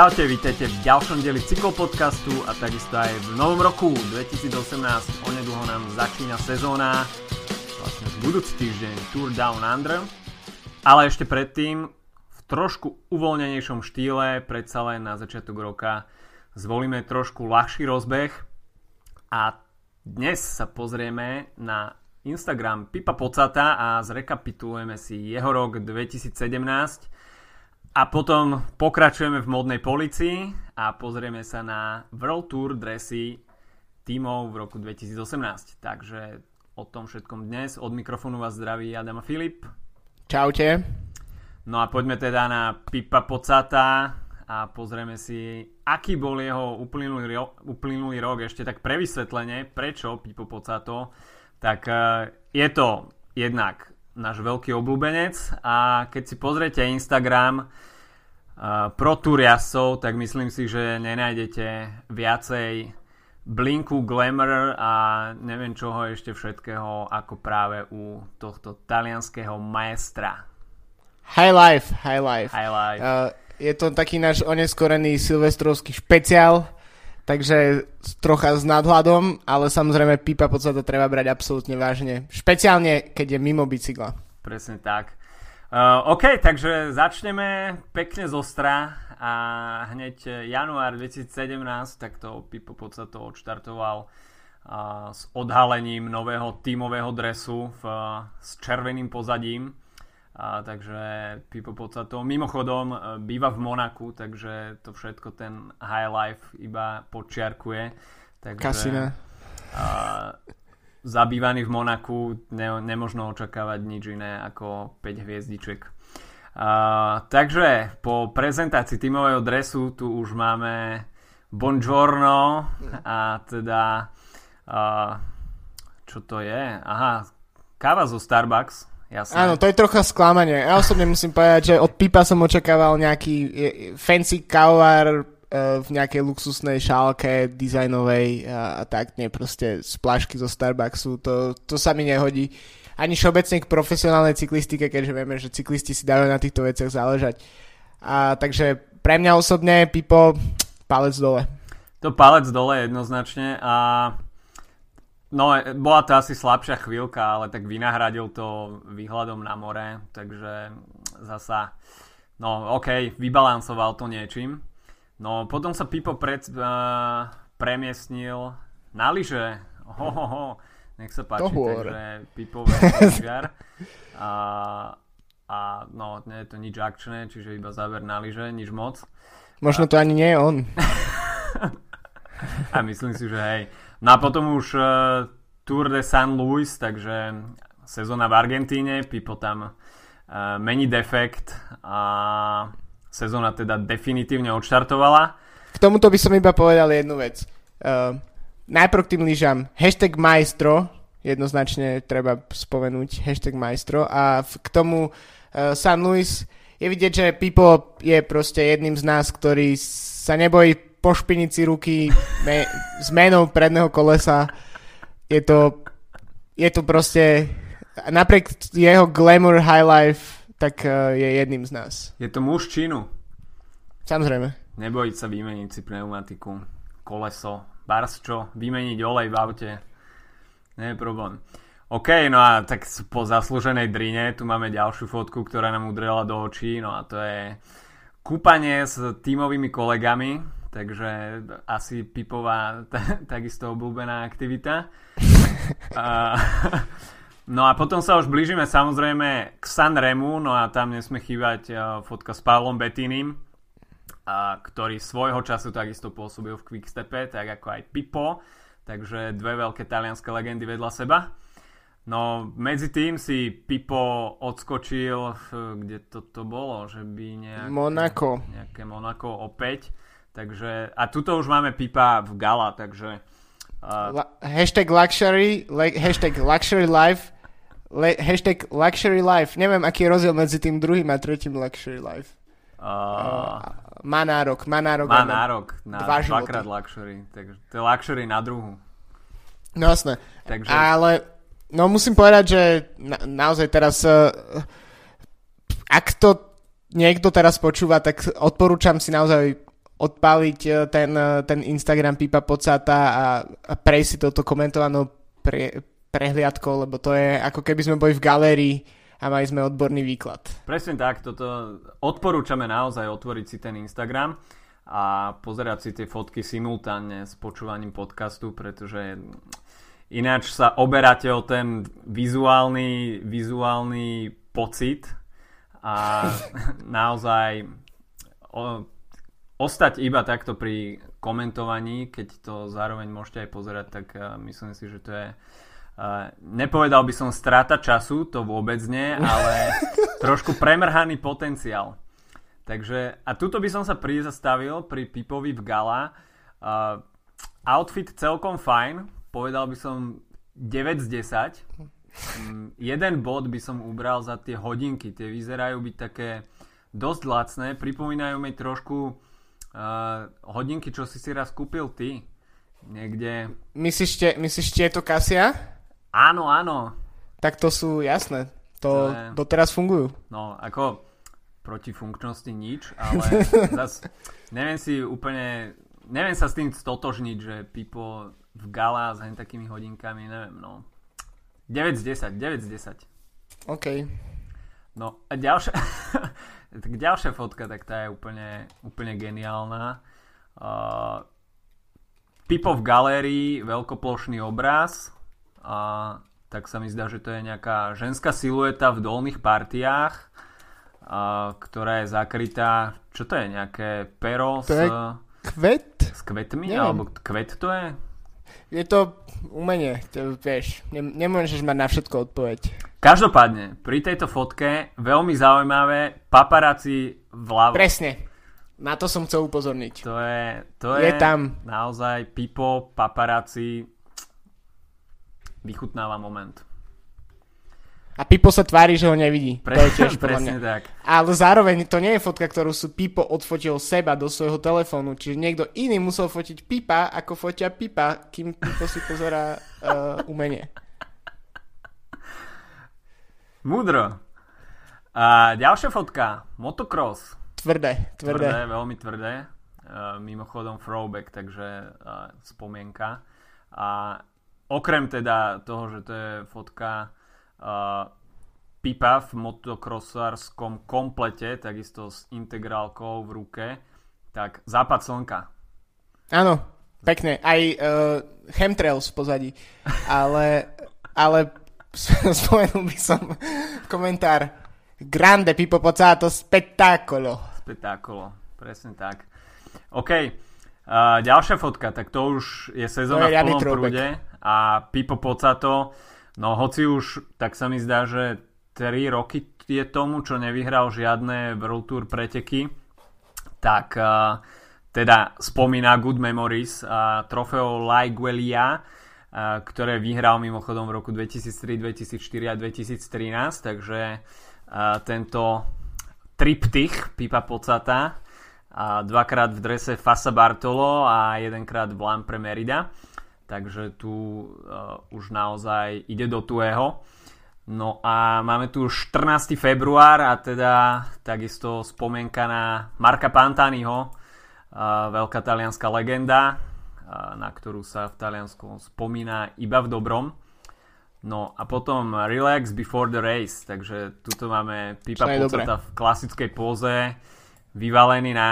Čaute, vítajte v ďalšom dieli cyklopodcastu a takisto aj v novom roku 2018. Onedlho nám začína sezóna, vlastne v budúci týždeň Tour Down Under. Ale ešte predtým v trošku uvoľnenejšom štýle, predsa len na začiatok roka, zvolíme trošku ľahší rozbeh a dnes sa pozrieme na Instagram Pipa Pocata a zrekapitulujeme si jeho rok 2017 a potom pokračujeme v modnej policii a pozrieme sa na World Tour dresy tímov v roku 2018. Takže o tom všetkom dnes. Od mikrofónu vás zdraví Adam a Filip. Čaute. No a poďme teda na Pipa Pocata a pozrieme si, aký bol jeho uplynulý, ro- uplynulý rok. Ešte tak pre vysvetlenie, prečo Pipo Pocato. Tak uh, je to jednak náš veľký obľúbenec a keď si pozriete Instagram uh, pro turiasov, tak myslím si, že nenájdete viacej blinku, glamour a neviem čoho ešte všetkého ako práve u tohto talianského maestra. High life, high life. High life. Uh, je to taký náš oneskorený silvestrovský špeciál, takže trocha s nadhľadom, ale samozrejme pipa podstate treba brať absolútne vážne. Špeciálne, keď je mimo bicykla. Presne tak. Uh, OK, takže začneme pekne zo stra a hneď január 2017, tak to Pipo to odštartoval uh, s odhalením nového tímového dresu v, uh, s červeným pozadím. A, takže Pipo to mimochodom býva v Monaku, takže to všetko ten high life iba počiarkuje. Takže, Kasina. A, zabývaný v Monaku ne, nemožno očakávať nič iné ako 5 hviezdiček. Uh, takže po prezentácii tímového dresu tu už máme Bongiorno a teda uh, čo to je? Aha, káva zo Starbucks Jasné. Áno, to je trocha sklamanie. Ja osobne musím povedať, že od Pipa som očakával nejaký fancy kávár v nejakej luxusnej šálke dizajnovej a, a tak, nie proste z plášky zo Starbucksu, to, to sa mi nehodí. Ani všeobecne k profesionálnej cyklistike, keďže vieme, že cyklisti si dajú na týchto veciach záležať. A, takže pre mňa osobne Pipo palec dole. To palec dole jednoznačne a No, bola to asi slabšia chvíľka, ale tak vynahradil to výhľadom na more, takže zasa, no ok, vybalansoval to niečím. No, potom sa Pipo pred, uh, premiestnil na lyže. Ho, ho, ho. Nech sa páči, takže Pipo lyžiar. A, a no, nie je to nič akčné, čiže iba záver na lyže, nič moc. Možno to ani nie je on. a myslím si, že hej. No a potom už uh, Tour de San Luis, takže sezóna v Argentíne, Pipo tam uh, mení defekt a sezóna teda definitívne odštartovala. K tomuto by som iba povedal jednu vec. Uh, najprv k tým lyžam. Hashtag maestro, jednoznačne treba spomenúť hashtag maestro a v, k tomu uh, San Luis je vidieť, že Pipo je proste jedným z nás, ktorý sa nebojí pošpiniť si ruky me, menou predného kolesa. Je to, je to proste, napriek jeho glamour high life, tak uh, je jedným z nás. Je to muž činu. Samozrejme. Nebojiť sa vymeniť si pneumatiku, koleso, barsčo, vymeniť olej v aute. Nie je problém. OK, no a tak po zaslúženej drine tu máme ďalšiu fotku, ktorá nám udrela do očí, no a to je kúpanie s tímovými kolegami, takže asi Pipová t- takisto obľúbená aktivita. a, no a potom sa už blížime samozrejme k Sanremu, no a tam nesme chýbať uh, fotka s Pavlom Bettinim, a, ktorý svojho času takisto pôsobil v Quickstepe, tak ako aj Pipo, takže dve veľké talianské legendy vedľa seba. No, medzi tým si Pipo odskočil, kde to, to bolo, že by nejaké... Monako. Nejaké Monako opäť. Takže, a tuto už máme Pipa v gala, takže... Uh, La, hashtag luxury, le, hashtag luxury life, le, hashtag luxury life. Neviem, aký je rozdiel medzi tým druhým a tretím luxury life. Uh, uh, má nárok, má nárok. Má nárok na dva dvakrát luxury. Takže to je luxury na druhu. No jasné. Takže... Ale No musím povedať, že na, naozaj teraz uh, ak to niekto teraz počúva, tak odporúčam si naozaj odpáliť e, ten, e, ten Instagram Pipa Pocata a, a prejsť si toto komentovanou pre, prehliadkou, lebo to je ako keby sme boli v galérii a mali sme odborný výklad. Presne tak, toto odporúčame naozaj otvoriť si ten Instagram a pozerať si tie fotky simultánne s počúvaním podcastu, pretože ináč sa oberáte o ten vizuálny, vizuálny pocit a naozaj o, ostať iba takto pri komentovaní, keď to zároveň môžete aj pozerať, tak uh, myslím si, že to je Uh, nepovedal by som strata času, to vôbec nie, ale trošku premrhaný potenciál. Takže, a tuto by som sa prizastavil pri Pipovi v gala. Uh, outfit celkom fajn, povedal by som 9 z 10. Um, jeden bod by som ubral za tie hodinky, tie vyzerajú byť také dosť lacné, pripomínajú mi trošku uh, hodinky, čo si si raz kúpil ty. Niekde... Myslíš, myslíš tieto Kasia? Áno, áno. Tak to sú jasné. To, to doteraz fungujú. No, ako proti funkčnosti nič, ale zas neviem si úplne, neviem sa s tým stotožniť, že Pipo v gala s takými hodinkami, neviem, no. 9 z 10, 9 z 10. OK. No a ďalšia, tak ďalšia fotka, tak tá je úplne, úplne geniálna. Uh, Pipo v galérii, veľkoplošný obraz, a tak sa mi zdá, že to je nejaká ženská silueta v dolných partiách, a, ktorá je zakrytá, čo to je, nejaké pero to s, kvet? s kvetmi, Neviem. alebo kvet to je? Je to umenie, to vieš, ne, nemôžeš mať na všetko odpoveď. Každopádne, pri tejto fotke veľmi zaujímavé paparáci vľavo. Presne, na to som chcel upozorniť. To je, to je, je tam. naozaj pipo, paparáci, vychutnáva moment. A Pipo sa tvári, že ho nevidí. Pre, to je tiež presne tak. Ale zároveň to nie je fotka, ktorú sú Pipo odfotil seba do svojho telefónu. Čiže niekto iný musel fotiť Pipa, ako fotia Pipa, kým Pipo si pozera uh, umenie. Múdro. A ďalšia fotka. Motocross. Tvrdé, tvrdé. Tvrdé, veľmi tvrdé. Uh, mimochodom throwback, takže uh, spomienka. A Okrem teda toho, že to je fotka Pipa v motokrosárskom komplete, takisto s integrálkou v ruke, tak západ slnka. Áno, pekne. Aj uh, chemtrails v pozadí. Ale, ale spomenul by som komentár Grande Pipo Pozzato spettacolo. Spettacolo, presne tak. OK, uh, ďalšia fotka, tak to už je sezóna v plnom prúde a Pipo Pocato, no hoci už tak sa mi zdá, že 3 roky je tomu, čo nevyhral žiadne World Tour preteky, tak uh, teda spomína Good Memories a trofeo Laiguelia, uh, ktoré vyhral mimochodom v roku 2003, 2004 a 2013, takže uh, tento triptych Pipa Pocata dvakrát v drese Fasa Bartolo a jedenkrát v Lampre Merida takže tu uh, už naozaj ide do tuého. No a máme tu 14. február a teda takisto spomienka na Marka Pantaniho, uh, veľká talianská legenda, uh, na ktorú sa v Taliansku spomína iba v dobrom. No a potom Relax Before the Race, takže tuto máme Pipa Poceta v klasickej póze, vyvalený na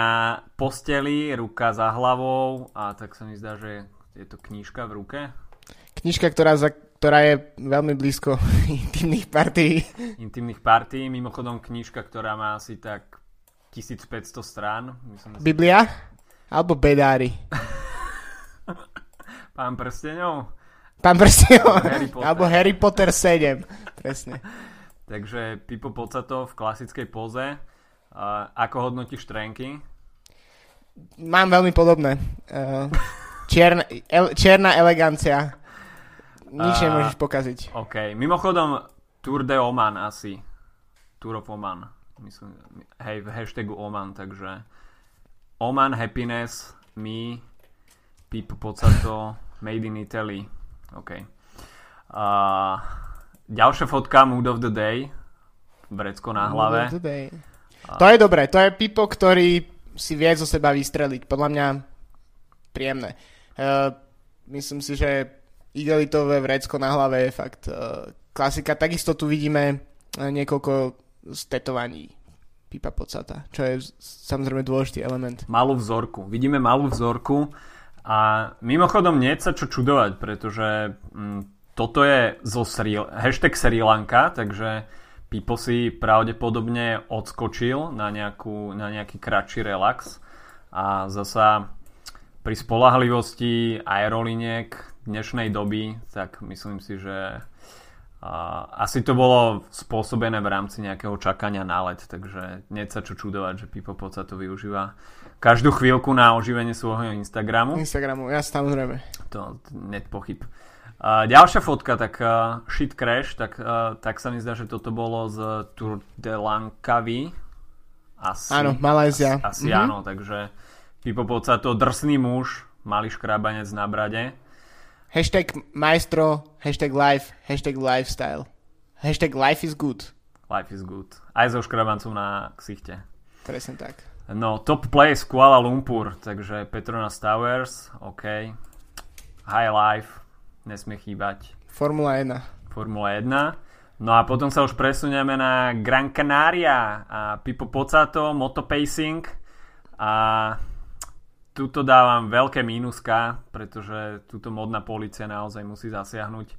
posteli, ruka za hlavou a tak sa mi zdá, že je to knížka v ruke? Knižka, ktorá, za, ktorá je veľmi blízko intimných partí. Intimných partí, mimochodom knižka, ktorá má asi tak 1500 strán. Myslím, Biblia? Alebo Bedári? Pán prsteňov? Pán prsteňov. Harry Alebo Harry Potter 7. Presne. Takže Pipo Pocato v klasickej poze. Uh, ako hodnotíš trenky? Mám veľmi podobné. Uh, Čierna, el, čierna elegancia. Nič uh, nemôžeš pokaziť. OK. Mimochodom, Tour de Oman asi. Tour of Oman. Myslím, hej, v hashtagu Oman, takže Oman, happiness, me, people podsato, made in Italy. OK. Uh, ďalšia fotka, mood of the day. Vrecko na hlave. To je dobré. To je Pipo, ktorý si vie zo seba vystreliť. Podľa mňa príjemné. Uh, myslím si, že igelitové vrecko na hlave je fakt uh, klasika. Takisto tu vidíme niekoľko stetovaní Pipa Pocata, čo je samozrejme dôležitý element. Malú vzorku. Vidíme malú vzorku a mimochodom nie sa čo čudovať, pretože mm, toto je zo Sri, hashtag Sri Lanka, takže Pipo si pravdepodobne odskočil na, nejakú, na nejaký kratší relax a zasa pri spolahlivosti aeroliniek dnešnej doby, tak myslím si, že asi to bolo spôsobené v rámci nejakého čakania na let, takže nie sa čo čudovať, že Pipo Poca to využíva každú chvíľku na oživenie svojho Instagramu. Instagramu, ja samozrejme. To net pochyb. Ďalšia fotka, tak uh, Shit Crash, tak, uh, tak sa mi zdá, že toto bolo z Tour de Langkawi. Asi, áno, Malézia. Asi, asi mm-hmm. áno, takže Pipo Poca to drsný muž, malý škrabanec na brade Hashtag maestro, hashtag life, hashtag lifestyle. Hashtag life is good. Life is good. Aj so škrabancom na ksichte. Presne tak. No, top place Kuala Lumpur, takže Petronas Towers, OK. High Life, nesmie chýbať. Formula 1. Formula 1. No a potom sa už presunieme na Gran Canaria a Pipo Pocato, Motopacing a tuto dávam veľké mínuska, pretože túto modná policia naozaj musí zasiahnuť.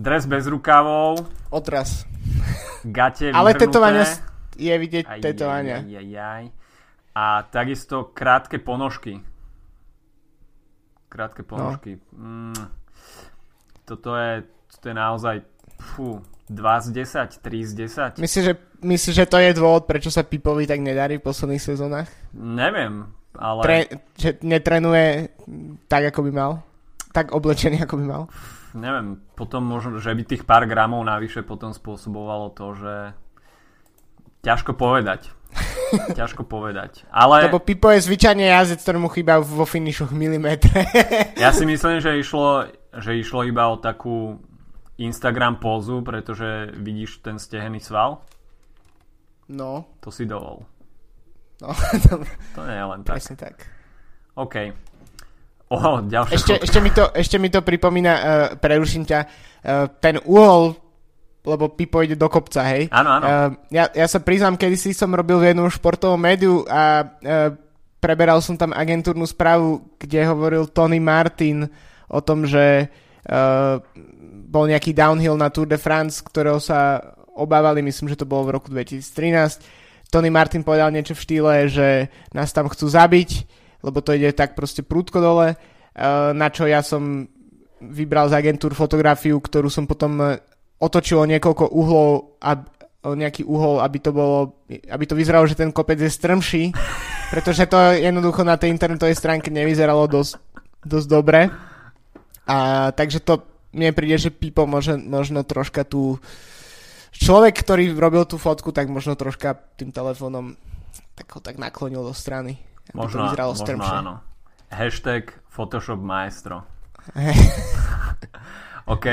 Dres bez rukavov. Otras. Gate Ale tetovania je vidieť aj, tetovania. Aj, aj, aj. A takisto krátke ponožky. Krátke no. ponožky. No. Mm, toto, je, toto je naozaj fú, 2 z 10, 3 z 10. Myslíš, že, myslíš, že to je dôvod, prečo sa Pipovi tak nedarí v posledných sezónach? Neviem ale... Tre, že netrenuje tak, ako by mal? Tak oblečený, ako by mal? Neviem, potom možno, že by tých pár gramov navyše potom spôsobovalo to, že ťažko povedať. ťažko povedať. Ale... Lebo Pipo je zvyčajne jazdec, ktorému chýba vo finišoch milimetre. ja si myslím, že išlo, že išlo iba o takú Instagram pózu, pretože vidíš ten stehený sval. No. To si dovol. No, to nie je len tak. Presne tak. OK. Oh, ďalšie ešte, ešte, mi to, ešte mi to pripomína, uh, preruším ťa, uh, ten úhol, lebo Pipo ide do kopca, hej? Áno, áno. Uh, ja, ja sa priznám, kedy si som robil v jednom športovom médiu a uh, preberal som tam agentúrnu správu, kde hovoril Tony Martin o tom, že uh, bol nejaký downhill na Tour de France, ktorého sa obávali, myslím, že to bolo v roku 2013 Tony Martin povedal niečo v štýle, že nás tam chcú zabiť, lebo to ide tak proste prúdko dole, eh, na čo ja som vybral z agentúr fotografiu, ktorú som potom eh, otočil o niekoľko uhlov a nejaký uhol, aby to bolo, aby to vyzeralo, že ten kopec je strmší, pretože to jednoducho na tej internetovej stránke nevyzeralo dosť, dosť dobre. A takže to mne príde, že Pipo môže, možno troška tú človek, ktorý robil tú fotku, tak možno troška tým telefónom tak ho tak naklonil do strany. Možno, to vyzeralo možno strmšie. áno. Hashtag Photoshop maestro. OK.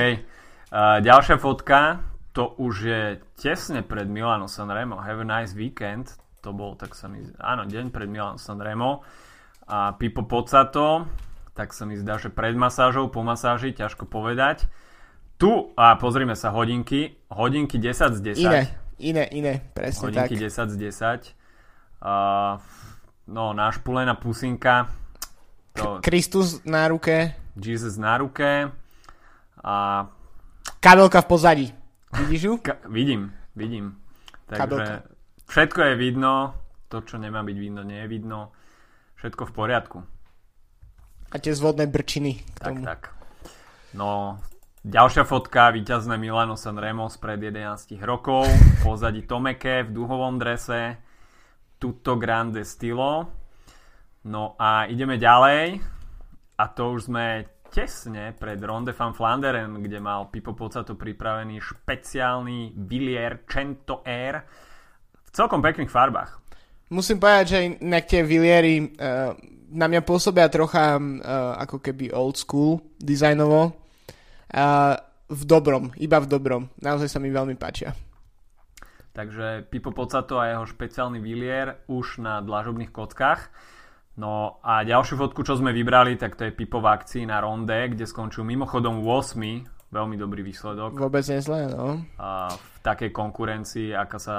Uh, ďalšia fotka, to už je tesne pred Milano Sanremo. Have a nice weekend. To bol, tak sa mi... Áno, deň pred Milano Sanremo. A Pipo Pocato, tak sa mi zdá, že pred masážou, po masáži, ťažko povedať. Tu, a pozrime sa, hodinky. Hodinky 10 z 10. Iné, iné, iné, presne hodinky tak. 10 z 10. Uh, no, našpulená pusinka. To... Kristus na ruke. Jesus na ruke. A... Kabelka v pozadí. Vidíš ju? Ka- vidím, vidím. Takže Kabelka. všetko je vidno. To, čo nemá byť vidno, nie je vidno. Všetko v poriadku. A tie zvodné brčiny k tomu. Tak, tak. No, Ďalšia fotka, víťazné Milano Sanremo spred 11 rokov, pozadí Tomeke v duhovom drese, tutto grande stilo. No a ideme ďalej. A to už sme tesne pred Ronde van Flanderen, kde mal Pipo Pocato pripravený špeciálny Villier Cento Air. V celkom pekných farbách. Musím povedať, že inak tie Villiery uh, na mňa pôsobia trocha uh, ako keby old school dizajnovo, v dobrom, iba v dobrom. Naozaj sa mi veľmi páčia. takže Pipo Pocato a jeho špeciálny Villier už na dlažobných kockách. No a ďalšiu fotku, čo sme vybrali, tak to je Pipo v akcii na ronde, kde skončil mimochodom 8. Veľmi dobrý výsledok. Vôbec nezle, no. A v takej konkurencii, aká sa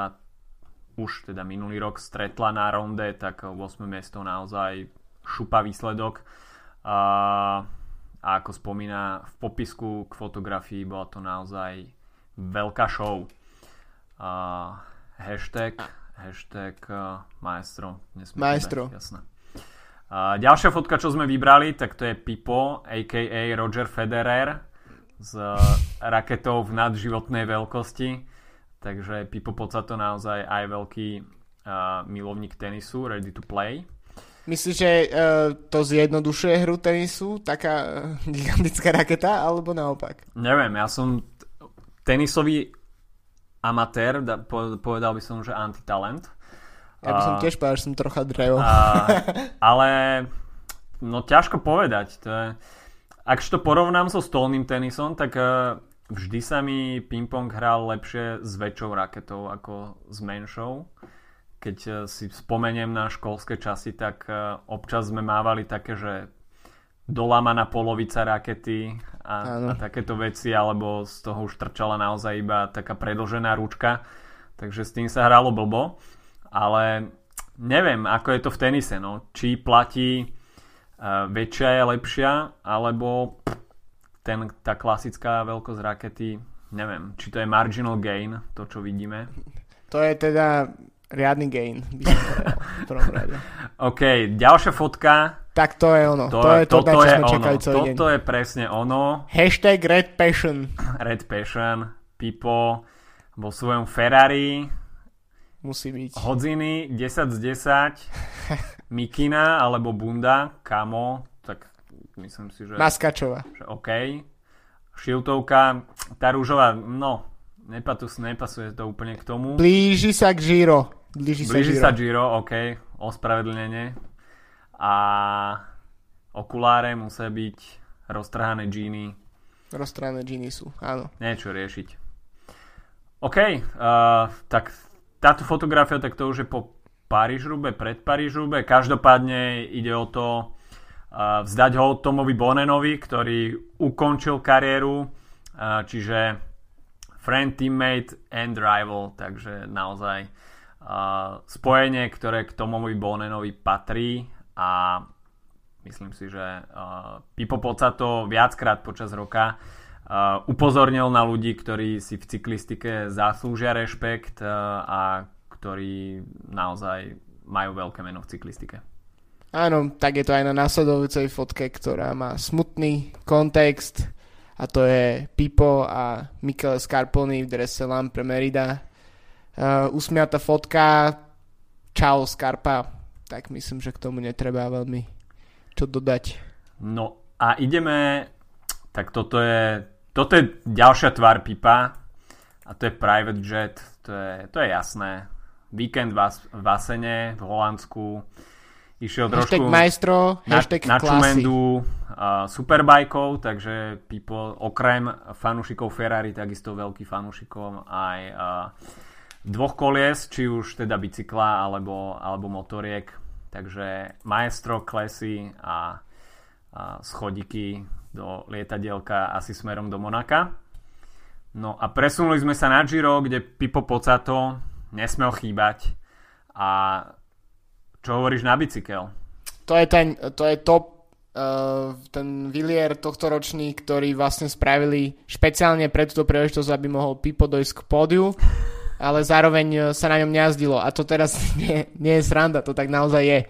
už teda minulý rok stretla na ronde, tak 8. miesto naozaj šupa výsledok. A, a ako spomína v popisku k fotografii, bola to naozaj veľká show. A, hashtag, hashtag uh, maestro. Maestro. jasné. A ďalšia fotka, čo sme vybrali, tak to je Pipo, a.k.a. Roger Federer s raketou v nadživotnej veľkosti. Takže Pipo to naozaj aj veľký uh, milovník tenisu, ready to play. Myslíš, že uh, to zjednodušuje hru tenisu, taká uh, gigantická raketa, alebo naopak? Neviem, ja som tenisový amatér, da, povedal by som, že antitalent. Ja by som tiež povedal, že som trocha drevo. Ale no ťažko povedať. To je, ak to porovnám so stolným tenisom, tak uh, vždy sa mi ping-pong hral lepšie s väčšou raketou ako s menšou. Keď uh, si spomeniem na školské časy, tak uh, občas sme mávali také, že dolamaná polovica rakety a, a takéto veci, alebo z toho už trčala naozaj iba taká predlžená ručka. Takže s tým sa hralo blbo ale neviem, ako je to v tenise, no. Či platí uh, väčšia je lepšia, alebo ten, tá klasická veľkosť rakety, neviem, či to je marginal gain, to čo vidíme. To je teda riadny gain, prvom rade. OK, ďalšia fotka. Tak to je ono. To, to je to, čo sme ono. čakali celý Toto deň. je presne ono. Hashtag Red Passion. Red Passion. Pipo vo svojom Ferrari musí byť. Hodziny 10 z 10, Mikina alebo Bunda, Kamo, tak myslím si, že... Maskačová. Že OK. Šiltovka, tá rúžová, no, nepatus, nepasuje to úplne k tomu. Blíži sa k Giro. Blíži, Blíži sa, Giro. sa Giro, OK, ospravedlnenie. A okuláre musia byť roztrhané džíny. Roztrhané džíny sú, áno. Niečo riešiť. OK, uh, tak táto fotografia, tak to už je po Paríž-Rube, pred Paríž-Rube. Každopádne ide o to uh, vzdať ho Tomovi Bonenovi, ktorý ukončil kariéru, uh, čiže friend, teammate and rival, takže naozaj spojenie, ktoré k Tomovi Bonenovi patrí a myslím si, že uh, Pipo Pocato viackrát počas roka Uh, upozornil na ľudí, ktorí si v cyklistike zaslúžia rešpekt uh, a ktorí naozaj majú veľké meno v cyklistike. Áno, tak je to aj na následujúcej fotke, ktorá má smutný kontext a to je Pipo a Michele Scarponi v drese Lampre Merida. Uh, usmiatá fotka, čau Scarpa, tak myslím, že k tomu netreba veľmi čo dodať. No a ideme, tak toto je toto je ďalšia tvár pipa a to je private jet, to je, to je jasné. Víkend v, v Asene, v Holandsku. Išiel hashtag trošku maestro, na, na čumendu uh, superbajkov, takže Pipo okrem fanúšikov Ferrari takisto veľký fanúšikom aj uh, dvoch kolies, či už teda bicykla alebo, alebo motoriek. Takže maestro, klesy a, a schodiky do lietadielka asi smerom do Monaka. No a presunuli sme sa na Giro, kde Pipo Pocato nesmel chýbať. A čo hovoríš na bicykel? To je, ten, to je top uh, ten Villier tohto ročný, ktorý vlastne spravili špeciálne pre túto príležitosť, aby mohol Pipo dojsť k pódiu, ale zároveň uh, sa na ňom nejazdilo. A to teraz nie, nie je sranda, to tak naozaj je.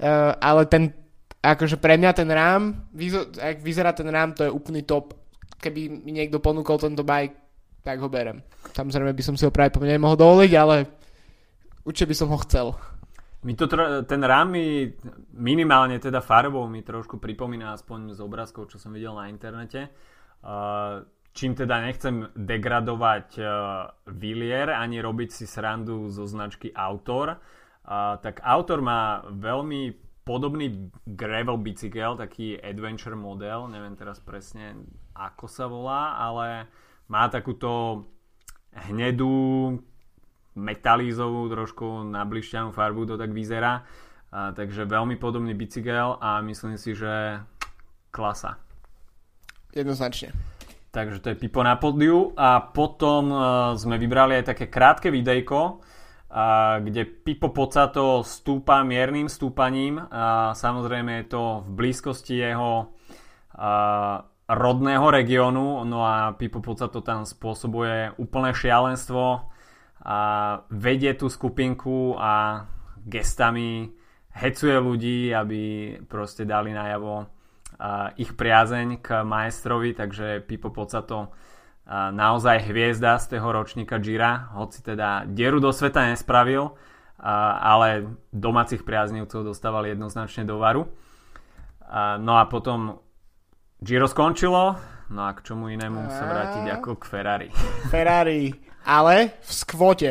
Uh, ale ten akože pre mňa ten rám, ak vyzerá ten rám, to je úplný top. Keby mi niekto ponúkol tento bike, tak ho berem. Samozrejme by som si ho práve po nemohol dovoliť, ale určite by som ho chcel. Mi to ten rám mi minimálne teda farbou mi trošku pripomína aspoň z obrázkov, čo som videl na internete. Uh, čím teda nechcem degradovať uh, Villier ani robiť si srandu zo značky Autor, uh, tak Autor má veľmi podobný gravel bicykel, taký adventure model, neviem teraz presne ako sa volá, ale má takúto hnedú metalízovú, trošku nablišťanú farbu to tak vyzerá. A, takže veľmi podobný bicykel a myslím si, že klasa. Jednoznačne. Takže to je Pipo na podiu a potom uh, sme vybrali aj také krátke videjko, uh, kde Pipo Pocato stúpa miernym stúpaním. A samozrejme je to v blízkosti jeho uh, rodného regiónu, no a Pipo Pocato tam spôsobuje úplné šialenstvo a vedie tú skupinku a gestami hecuje ľudí, aby proste dali najavo ich priazeň k maestrovi, takže Pipo Pocato naozaj hviezda z toho ročníka Gira, hoci teda dieru do sveta nespravil, ale domácich priaznivcov dostávali jednoznačne do varu. No a potom Giro skončilo, no a k čomu inému sa vrátiť ako k Ferrari. Ferrari, ale v skvote.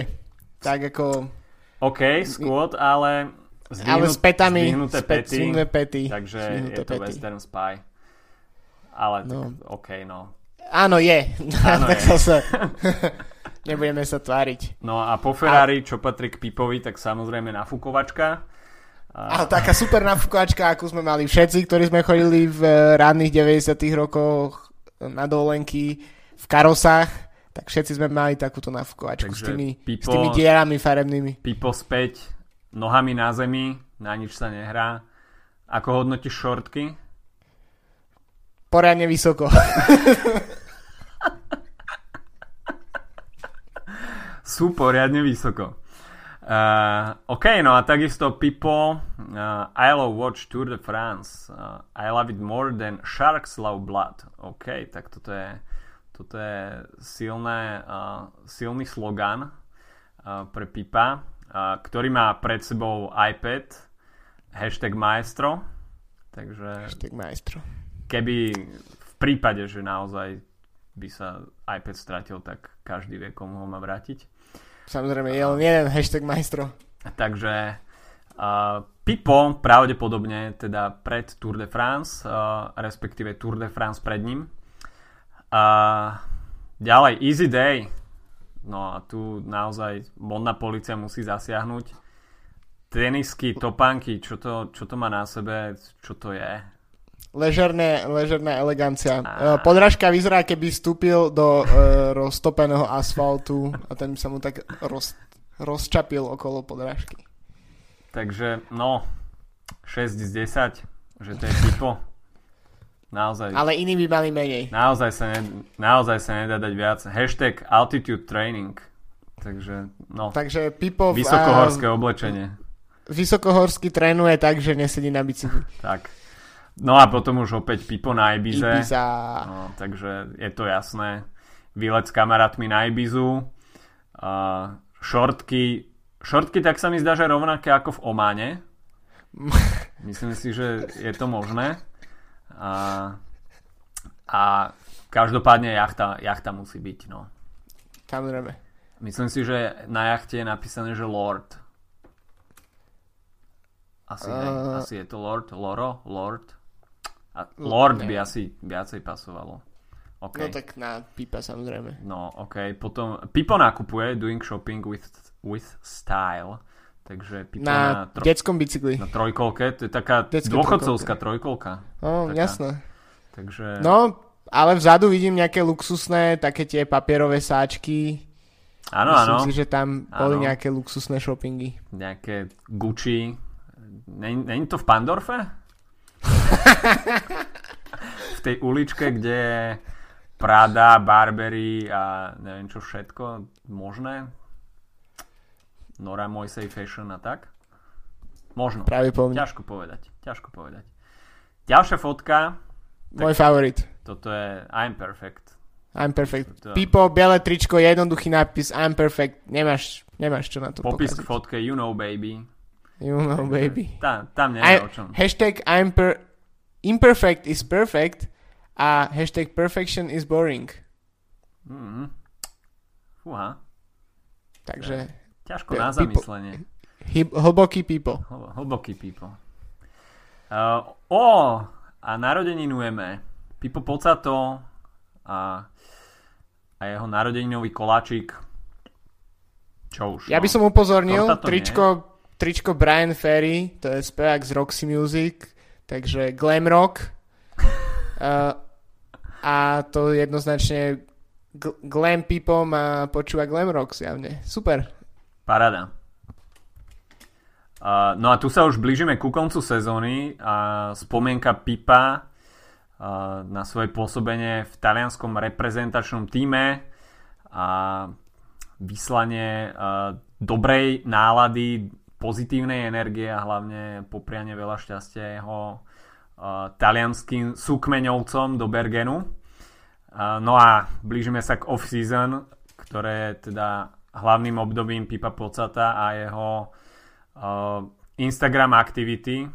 Tak ako... OK, skvot, ale Zdvihnut, ale s petami. Zdvihnuté pety. pety. Takže Zdvihnuté je to pety. Western Spy. Ale No. tak, OK, no. Áno, je. Áno, tak je. zase nebudeme sa tváriť. No a po Ferrari, čo patrí k Pipovi, tak samozrejme nafúkovačka. Ale taká super nafúkovačka, akú sme mali všetci, ktorí sme chodili v eh, ranných 90 rokoch na dovolenky v karosách, tak všetci sme mali takúto nafúkovačku s tými, Pipo- s tými dierami farebnými. Pipo späť, nohami na zemi, na nič sa nehrá. Ako hodnotíš šortky? Poriadne vysoko. Sú poriadne vysoko. Uh, OK, no a takisto Pipo, uh, I love watch Tour de France. Uh, I love it more than sharks love blood. OK, tak toto je, toto je silné, uh, silný slogan uh, pre Pipa, ktorý má pred sebou iPad, hashtag maestro. Takže Tak majstro. keby v prípade, že naozaj by sa iPad stratil, tak každý vie, komu ho má vrátiť. Samozrejme, je len jeden hashtag majstro. Takže uh, Pipo pravdepodobne teda pred Tour de France, uh, respektíve Tour de France pred ním. Uh, ďalej, Easy Day. No a tu naozaj modná policia musí zasiahnuť. Tenisky, topánky, čo to, čo to má na sebe, čo to je? Ležerné, ležerná elegancia. Á. Uh, Podrážka vyzerá, keby vstúpil do uh, roztopeného asfaltu a ten sa mu tak roz, rozčapil okolo podrážky. Takže, no, 6 z 10, že to je Pipo. Naozaj. Ale iní by mali menej. Naozaj sa, ne, naozaj sa nedá dať viac. Hashtag altitude training. Takže, no, Takže Pipo vysokohorské a, oblečenie. vysokohorský trénuje tak, že nesedí na bicykli. Tak. No a potom už opäť Pipo na Ibize. Ibiza. No, takže je to jasné. Výlet s kamarátmi na Ibizu. Uh, šortky. Šortky tak sa mi zdá, že rovnaké ako v Ománe. Myslím si, že je to možné. A, a každopádne jachta, jachta musí byť. No. Samozrejme. Myslím si, že na jachte je napísané, že Lord. Asi, uh... Asi je to Lord, Loro, Lord. A Lord by neviem. asi viacej pasovalo. OK. No tak na Pipa samozrejme. No, OK. Potom Pipo nakupuje Doing Shopping with, with Style. Takže Pipo na, Na tro, detskom bicykli. na trojkolke. To je taká Detská dôchodcovská trojkolka. No, taká. jasné. Takže No, ale vzadu vidím nejaké luxusné, také tie papierové sáčky. áno, Myslím áno. si, že tam boli Áno. nejaké luxusné shoppingy. Nejaké Gucci. Není, není to v Pandorfe? v tej uličke, kde je Prada, Barbery a neviem čo všetko možné. Nora Moisey Fashion a tak. Možno. Práve po mne. Ťažko povedať. Ťažko povedať. Ďalšia fotka. Môj favorit. Toto je I'm Perfect. I'm perfect. To- Pipo, biele tričko, jednoduchý nápis I'm perfect. Nemáš, nemáš čo na to Popis k pokaziť. fotke You Know Baby. You know, baby. Tam, tam neviem o čom. hashtag I'm per, imperfect is perfect a hashtag perfection is boring. Mm-hmm. Fúha. Takže Ťažko na people- zamyslenie. hlboký. Hl- Hlboký Pipo. Uh, o, a narodeninujeme Pipo Pocato a, a jeho narodeninový koláčik. Čo už? Ja no. by som upozornil, tričko, tričko Brian Ferry, to je spevák z Roxy Music, takže glam rock. Uh, a to jednoznačne gl- glam people má počúva glam rock zjavne. Super. Parada. Uh, no a tu sa už blížime ku koncu sezóny a spomienka Pipa uh, na svoje pôsobenie v talianskom reprezentačnom týme a vyslanie uh, dobrej nálady, pozitívnej energie a hlavne poprianie veľa šťastia jeho talianským súkmeňovcom do Bergenu. No a blížime sa k off-season, ktoré teda hlavným obdobím Pipa Pocata a jeho uh, Instagram aktivity,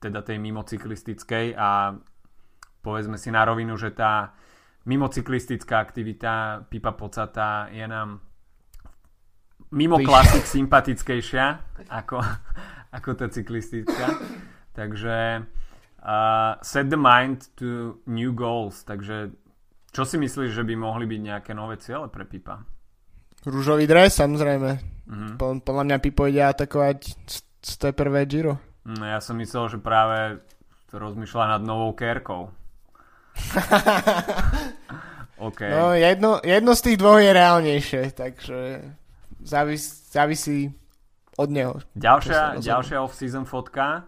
teda tej mimocyklistickej a povedzme si na rovinu, že tá mimocyklistická aktivita Pipa Pocata je nám mimo klasik sympatickejšia ako, ako tá cyklistická. Takže uh, set the mind to new goals. Takže čo si myslíš, že by mohli byť nejaké nové ciele pre Pipa? Rúžový dres, samozrejme. Mhm. Po- Podľa mňa Pipo ide atakovať z to je prvé Giro. No, ja som myslel, že práve rozmýšľa nad novou kérkou. OK. No, jedno, jedno z tých dvoch je reálnejšie, takže závis, závisí od neho. Ďalšia, ďalšia off-season fotka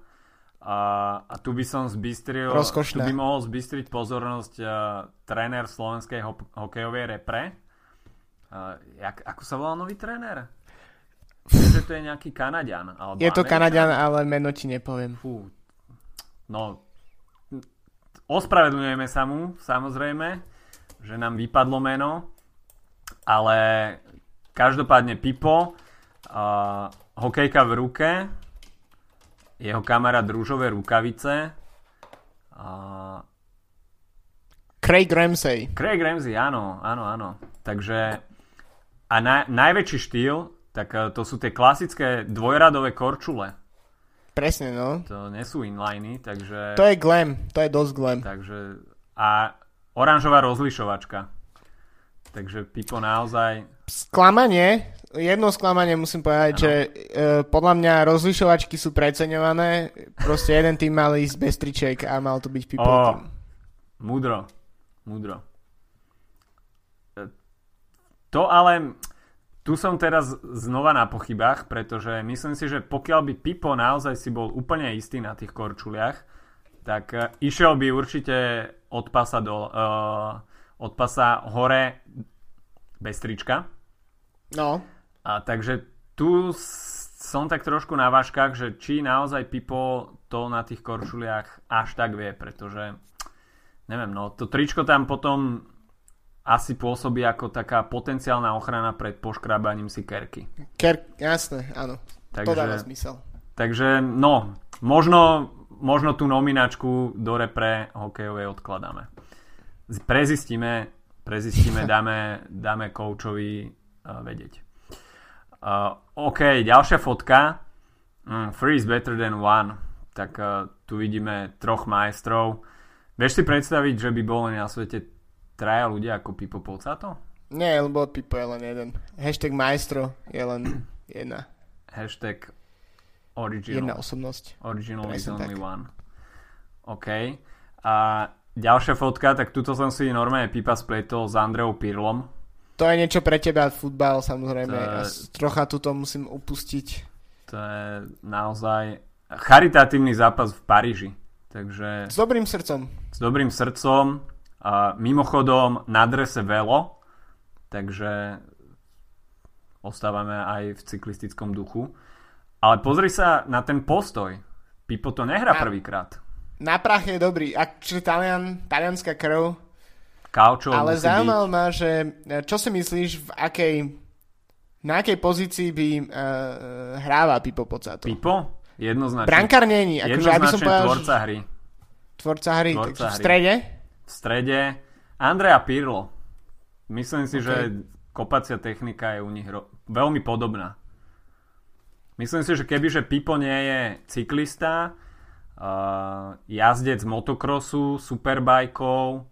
a, a tu by som zbystril, Rozkošná. tu by mohol zbystriť pozornosť uh, tréner slovenskej ho- hokejovej repre. Uh, jak, ako sa volá nový tréner? Že to je nejaký Kanadian. Alebo Je to Američan. Kanadian, ale meno ti nepoviem. Fú. No, ospravedlňujeme sa mu, samozrejme, že nám vypadlo meno, ale každopádne Pipo, uh, hokejka v ruke, jeho kamarát rúžové rukavice, uh, Craig Ramsey. Craig Ramsey, áno, áno, áno. Takže a na, najväčší štýl, tak uh, to sú tie klasické dvojradové korčule. Presne, no. To nie sú inliny, takže... To je glam, to je dosť glam. Takže a oranžová rozlišovačka. Takže Pipo naozaj... Sklamanie, jedno sklamanie musím povedať, Áno. že e, podľa mňa rozlišovačky sú preceňované. Proste jeden tým mal ísť bez triček a mal to byť Pipo tým. Múdro. Múdro. To ale... Tu som teraz znova na pochybách, pretože myslím si, že pokiaľ by Pipo naozaj si bol úplne istý na tých korčuliach, tak e, išiel by určite od pasa, do, uh, od pasa hore bez trička. No, A takže tu som tak trošku na váškach, že či naozaj Pipo to na tých korčuliach až tak vie, pretože neviem, no to tričko tam potom asi pôsobí ako taká potenciálna ochrana pred poškrábaním si kerky. Ker, jasné, áno. To dáva Takže, zmysel. takže no, možno, možno tú nominačku do repre hokejovej odkladáme. Prezistíme, prezistíme, dáme, dáme koučovi uh, vedieť. Uh, OK, ďalšia fotka. Mm, three is better than one. Tak uh, tu vidíme troch majstrov. Vieš si predstaviť, že by boli na svete traja ľudia ako Pipo Pocato? Nie, lebo Pipo je len jeden. Hashtag maestro je len jedna, Hashtag jedna original. osobnosť. Original is only tak. one. OK. A ďalšia fotka, tak tuto som si normálne Pipa spletol s Andreou Pirlom. To je niečo pre teba, futbal samozrejme. To Ja trocha tuto musím upustiť. To je naozaj charitatívny zápas v Paríži. Takže S dobrým srdcom. s dobrým srdcom a mimochodom na drese velo, takže ostávame aj v cyklistickom duchu. Ale pozri sa na ten postoj. Pipo to nehrá A- prvýkrát. Na prach je dobrý. Ak čiže Talian, talianská krv. Kaučo ale byť, ma, že e, čo si myslíš, v akej na akej pozícii by uh, hráva Pipo Pocato? Pipo? Jednoznačne. Brankár není, aby som Jednoznačne povedal, tvorca hry. tvorca hry, Tvorca takže v hry. strede. V strede Andrea Pirlo. Myslím si, OK. že kopacia technika je u nich ro- veľmi podobná. Myslím si, že keby, že Pipo nie je cyklista, uh, jazdec motokrosu, superbajkov,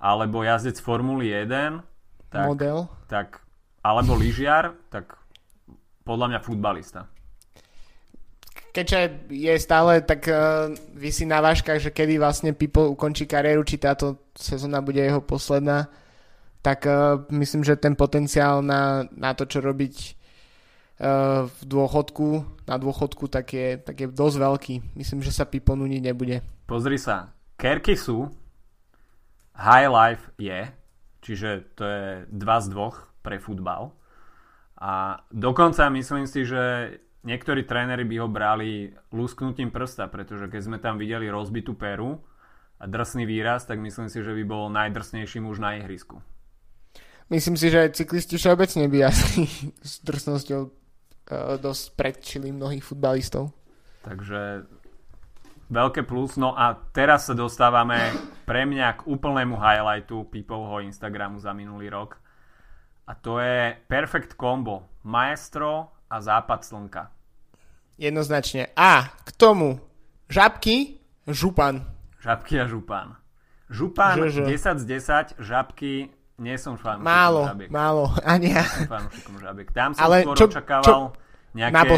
alebo jazdec Formuly 1, tak, Model. tak, alebo lyžiar, tak podľa mňa futbalista. Keďže je stále tak uh, vysí na váškach, že kedy vlastne Pipo ukončí kariéru, či táto sezóna bude jeho posledná, tak uh, myslím, že ten potenciál na, na to, čo robiť uh, v dôchodku, na dôchodku, tak je, tak je dosť veľký. Myslím, že sa Pipo nuniť nebude. Pozri sa, Kerky sú, High Life je, čiže to je dva z dvoch pre futbal. A dokonca myslím si, že niektorí tréneri by ho brali lusknutím prsta, pretože keď sme tam videli rozbitú peru a drsný výraz, tak myslím si, že by bol najdrsnejší muž na ihrisku. Myslím si, že cyklisti všeobecne by asi s drsnosťou uh, dosť predčili mnohých futbalistov. Takže veľké plus. No a teraz sa dostávame pre mňa k úplnému highlightu Pipovho Instagramu za minulý rok. A to je perfect combo. Maestro a západ slnka. Jednoznačne. A k tomu žabky, župan. Žabky a župan. Župan že, že. 10 z 10, žabky nie som fanúšikom málo, žabiek. Málo, ani ja. Fanúšikom žabiek. Tam som Ale skôr čo, očakával čo, nejaké,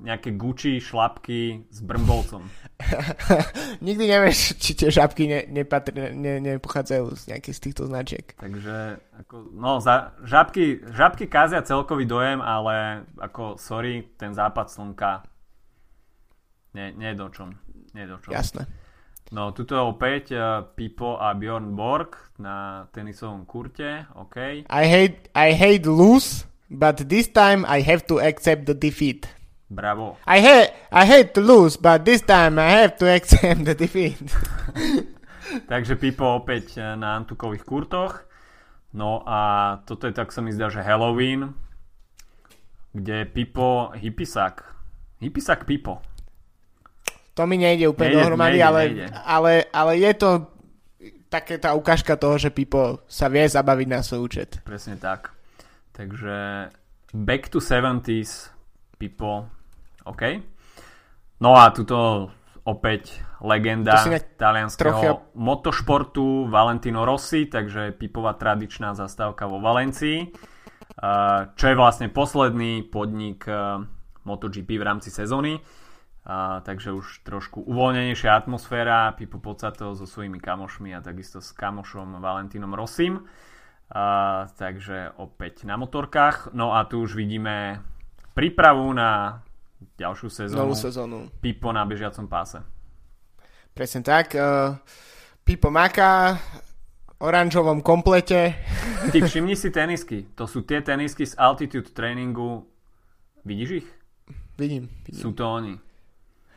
nejaké Gucci šlapky s brmbolcom. Nikdy nevieš, či tie žabky ne, nepatr, ne, nepochádzajú z nejakých z týchto značiek. Takže, ako, no, za, žabky, žabky kázia celkový dojem, ale ako, sorry, ten západ slnka nie, nie do čom. Nie do čom. Jasné. No, tuto opäť uh, Pipo a Bjorn Borg na tenisovom kurte, OK. I hate, I hate lose, but this time I have to accept the defeat. Bravo. I hate, I hate to lose, but this time I have to accept the defeat. Takže Pipo opäť eh, na Antukových kurtoch. No a toto je tak sa mi zdá, že Halloween, kde Pipo Hippisak. Hippisak Pipo. To mi nejde úplne nejde, dohromady, nejde, ale, nejde. Ale, ale je to také tá ukážka toho, že Pipo sa vie zabaviť na svoj účet. Presne tak. Takže back to 70s Pipo OK. No a tuto opäť legenda talianského trofia... motošportu Valentino Rossi, takže Pipová tradičná zastávka vo Valencii, čo je vlastne posledný podnik MotoGP v rámci sezóny. A, takže už trošku uvoľnenejšia atmosféra, Pipo Pocato so svojimi kamošmi a takisto s kamošom Valentínom Rosim. A, takže opäť na motorkách. No a tu už vidíme prípravu na ďalšiu sezónu. Novú sezónu. Pipo na bežiacom páse. Presne tak. Uh, Pipo maká oranžovom komplete. Ty všimni si tenisky. To sú tie tenisky z altitude tréningu. Vidíš ich? Vidím, vidím. Sú to oni.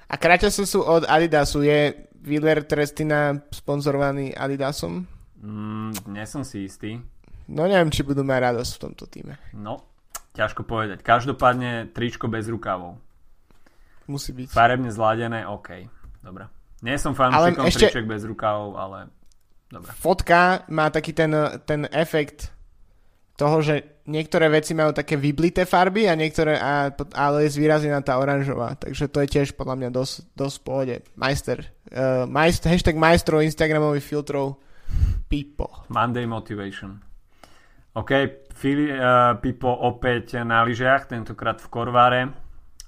A kraťase sú od Adidasu. Je Wheeler Trestina sponzorovaný Adidasom? Mm, nie som si istý. No neviem, či budú mať radosť v tomto týme. No, ťažko povedať. Každopádne tričko bez rukavov. Musí byť. Farebne zladené, OK. Dobre. Nie som fanúšikom ešte... triček bez rukavov, ale dobre. Fotka má taký ten, ten efekt toho, že niektoré veci majú také vyblité farby a niektoré, a, ale je zvýrazená tá oranžová. Takže to je tiež podľa mňa dosť, dosť pohode. Majster. Uh, majst, hashtag majstrov Instagramových filtrov Pipo. Monday Motivation. OK, Fili, uh, Pipo opäť na lyžiach, tentokrát v Korváre.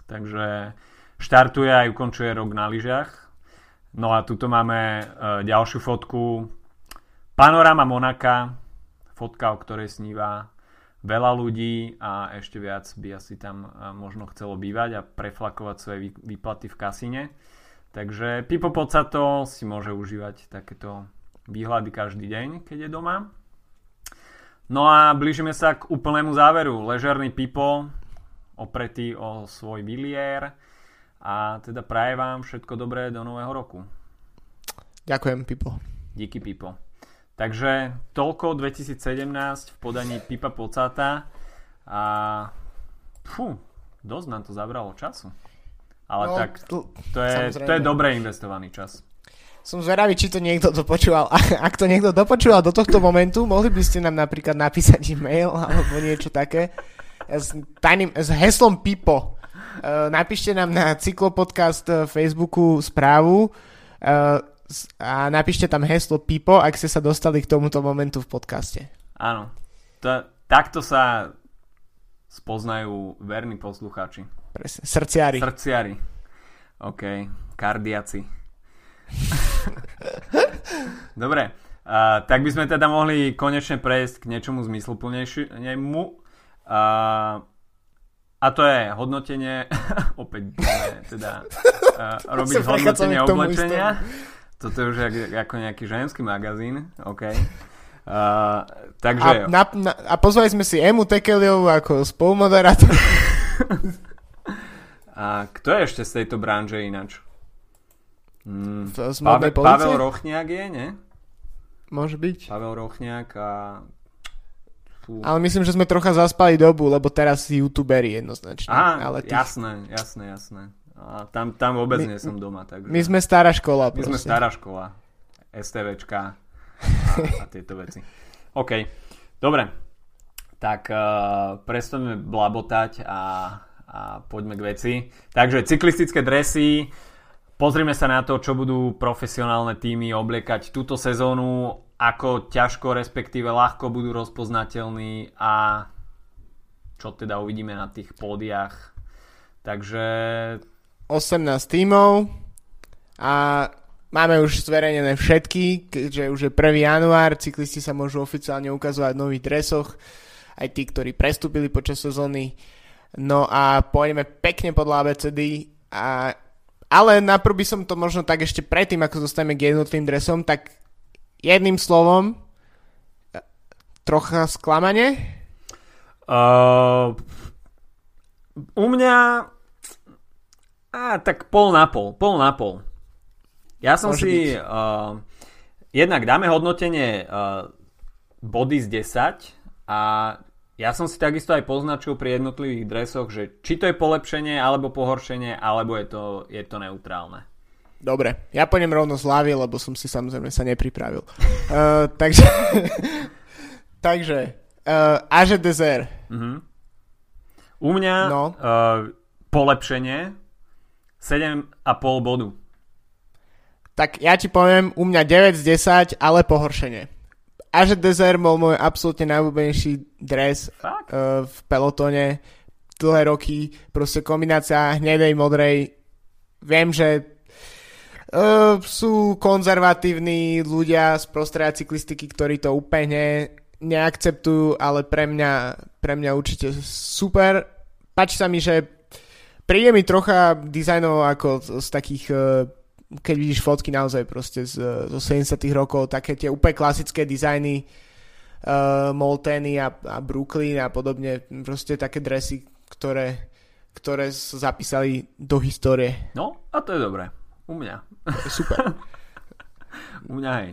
Takže štartuje a ukončuje rok na lyžiach. No a tuto máme uh, ďalšiu fotku. Panorama Monaka, fotka, o ktorej sníva veľa ľudí a ešte viac by asi tam možno chcelo bývať a preflakovať svoje výplaty v kasíne. Takže Pipo Pocato si môže užívať takéto výhľady každý deň, keď je doma. No a blížime sa k úplnému záveru. Ležerný Pipo, opretý o svoj bilier a teda praje vám všetko dobré do nového roku. Ďakujem, Pipo. Díky, Pipo. Takže toľko 2017 v podaní Pipa Pocata a fú, dosť nám to zabralo času. Ale no, tak to, to, je, to je dobre investovaný čas. Som zvedavý, či to niekto dopočúval. Ak to niekto dopočúval do tohto momentu, mohli by ste nám napríklad napísať e-mail alebo niečo také s, tajným, s heslom Pipo Uh, napíšte nám na Cyklopodcast eh, Facebooku správu uh, a napíšte tam heslo Pipo, ak ste sa dostali k tomuto momentu v podcaste. Áno. To, takto sa spoznajú verní poslucháči. Presne, srdciari. Srdciari. OK, kardiaci. Dobre, uh, tak by sme teda mohli konečne prejsť k niečomu zmysluplnejšiemu. Uh, a to je hodnotenie, opäť teda uh, robiť hodnotenie oblečenia. Toto je už ako nejaký ženský magazín, OK. Uh, takže... A, na, na, a pozvali sme si Emu Tekeliovú ako spolumoderátor. a kto je ešte z tejto branže ináč? Mm, Pavel, Pavel Rochniak je, nie? Môže byť. Pavel Rochniak a... Fú. Ale myslím, že sme trocha zaspali dobu, lebo teraz si youtuberi jednoznačne. Á, ale tých... jasné, jasné, jasné. A tam, tam vôbec my, nie som doma. Takže... My sme stará škola. My proste. sme stará škola. STVčka a, a tieto veci. OK, dobre. Tak uh, prestaneme blabotať a, a poďme k veci. Takže cyklistické dresy, pozrime sa na to, čo budú profesionálne týmy obliekať túto sezónu, ako ťažko, respektíve ľahko budú rozpoznateľní a čo teda uvidíme na tých pódiach. Takže... 18 tímov a Máme už zverejnené všetky, keďže už je 1. január, cyklisti sa môžu oficiálne ukazovať v nových dresoch, aj tí, ktorí prestúpili počas sezóny. No a pôjdeme pekne podľa ABCD, a, ale najprv by som to možno tak ešte predtým, ako zostaneme k jednotlivým dresom, tak jedným slovom, trocha sklamanie? Uh, u mňa a, tak pol na pol, pol na pol. Ja som Môže si... Uh, jednak dáme hodnotenie uh, body z 10 a ja som si takisto aj poznačil pri jednotlivých dresoch, že či to je polepšenie alebo pohoršenie, alebo je to, je to neutrálne. Dobre, ja pôjdem rovno z hlavy, lebo som si samozrejme sa nepripravil. uh, takže takže uh, Aže Dezer. Uh-huh. U mňa no. uh, polepšenie 7,5 bodu. Tak ja ti poviem, u mňa 9 z 10, ale pohoršenie. Až Desert bol môj absolútne najúbenejší dres uh, v pelotone dlhé roky. Proste kombinácia hnedej, modrej. Viem, že uh, sú konzervatívni ľudia z prostredia cyklistiky, ktorí to úplne neakceptujú, ale pre mňa, pre mňa určite super. Páči sa mi, že príde mi trocha dizajnov ako z, z takých uh, keď vidíš fotky naozaj proste z, zo 70 rokov, také tie úplne klasické dizajny uh, Molteny a, a Brooklyn a podobne, proste také dresy, ktoré, ktoré sa zapísali do histórie. No, a to je dobré. U mňa. Super. U mňa hej.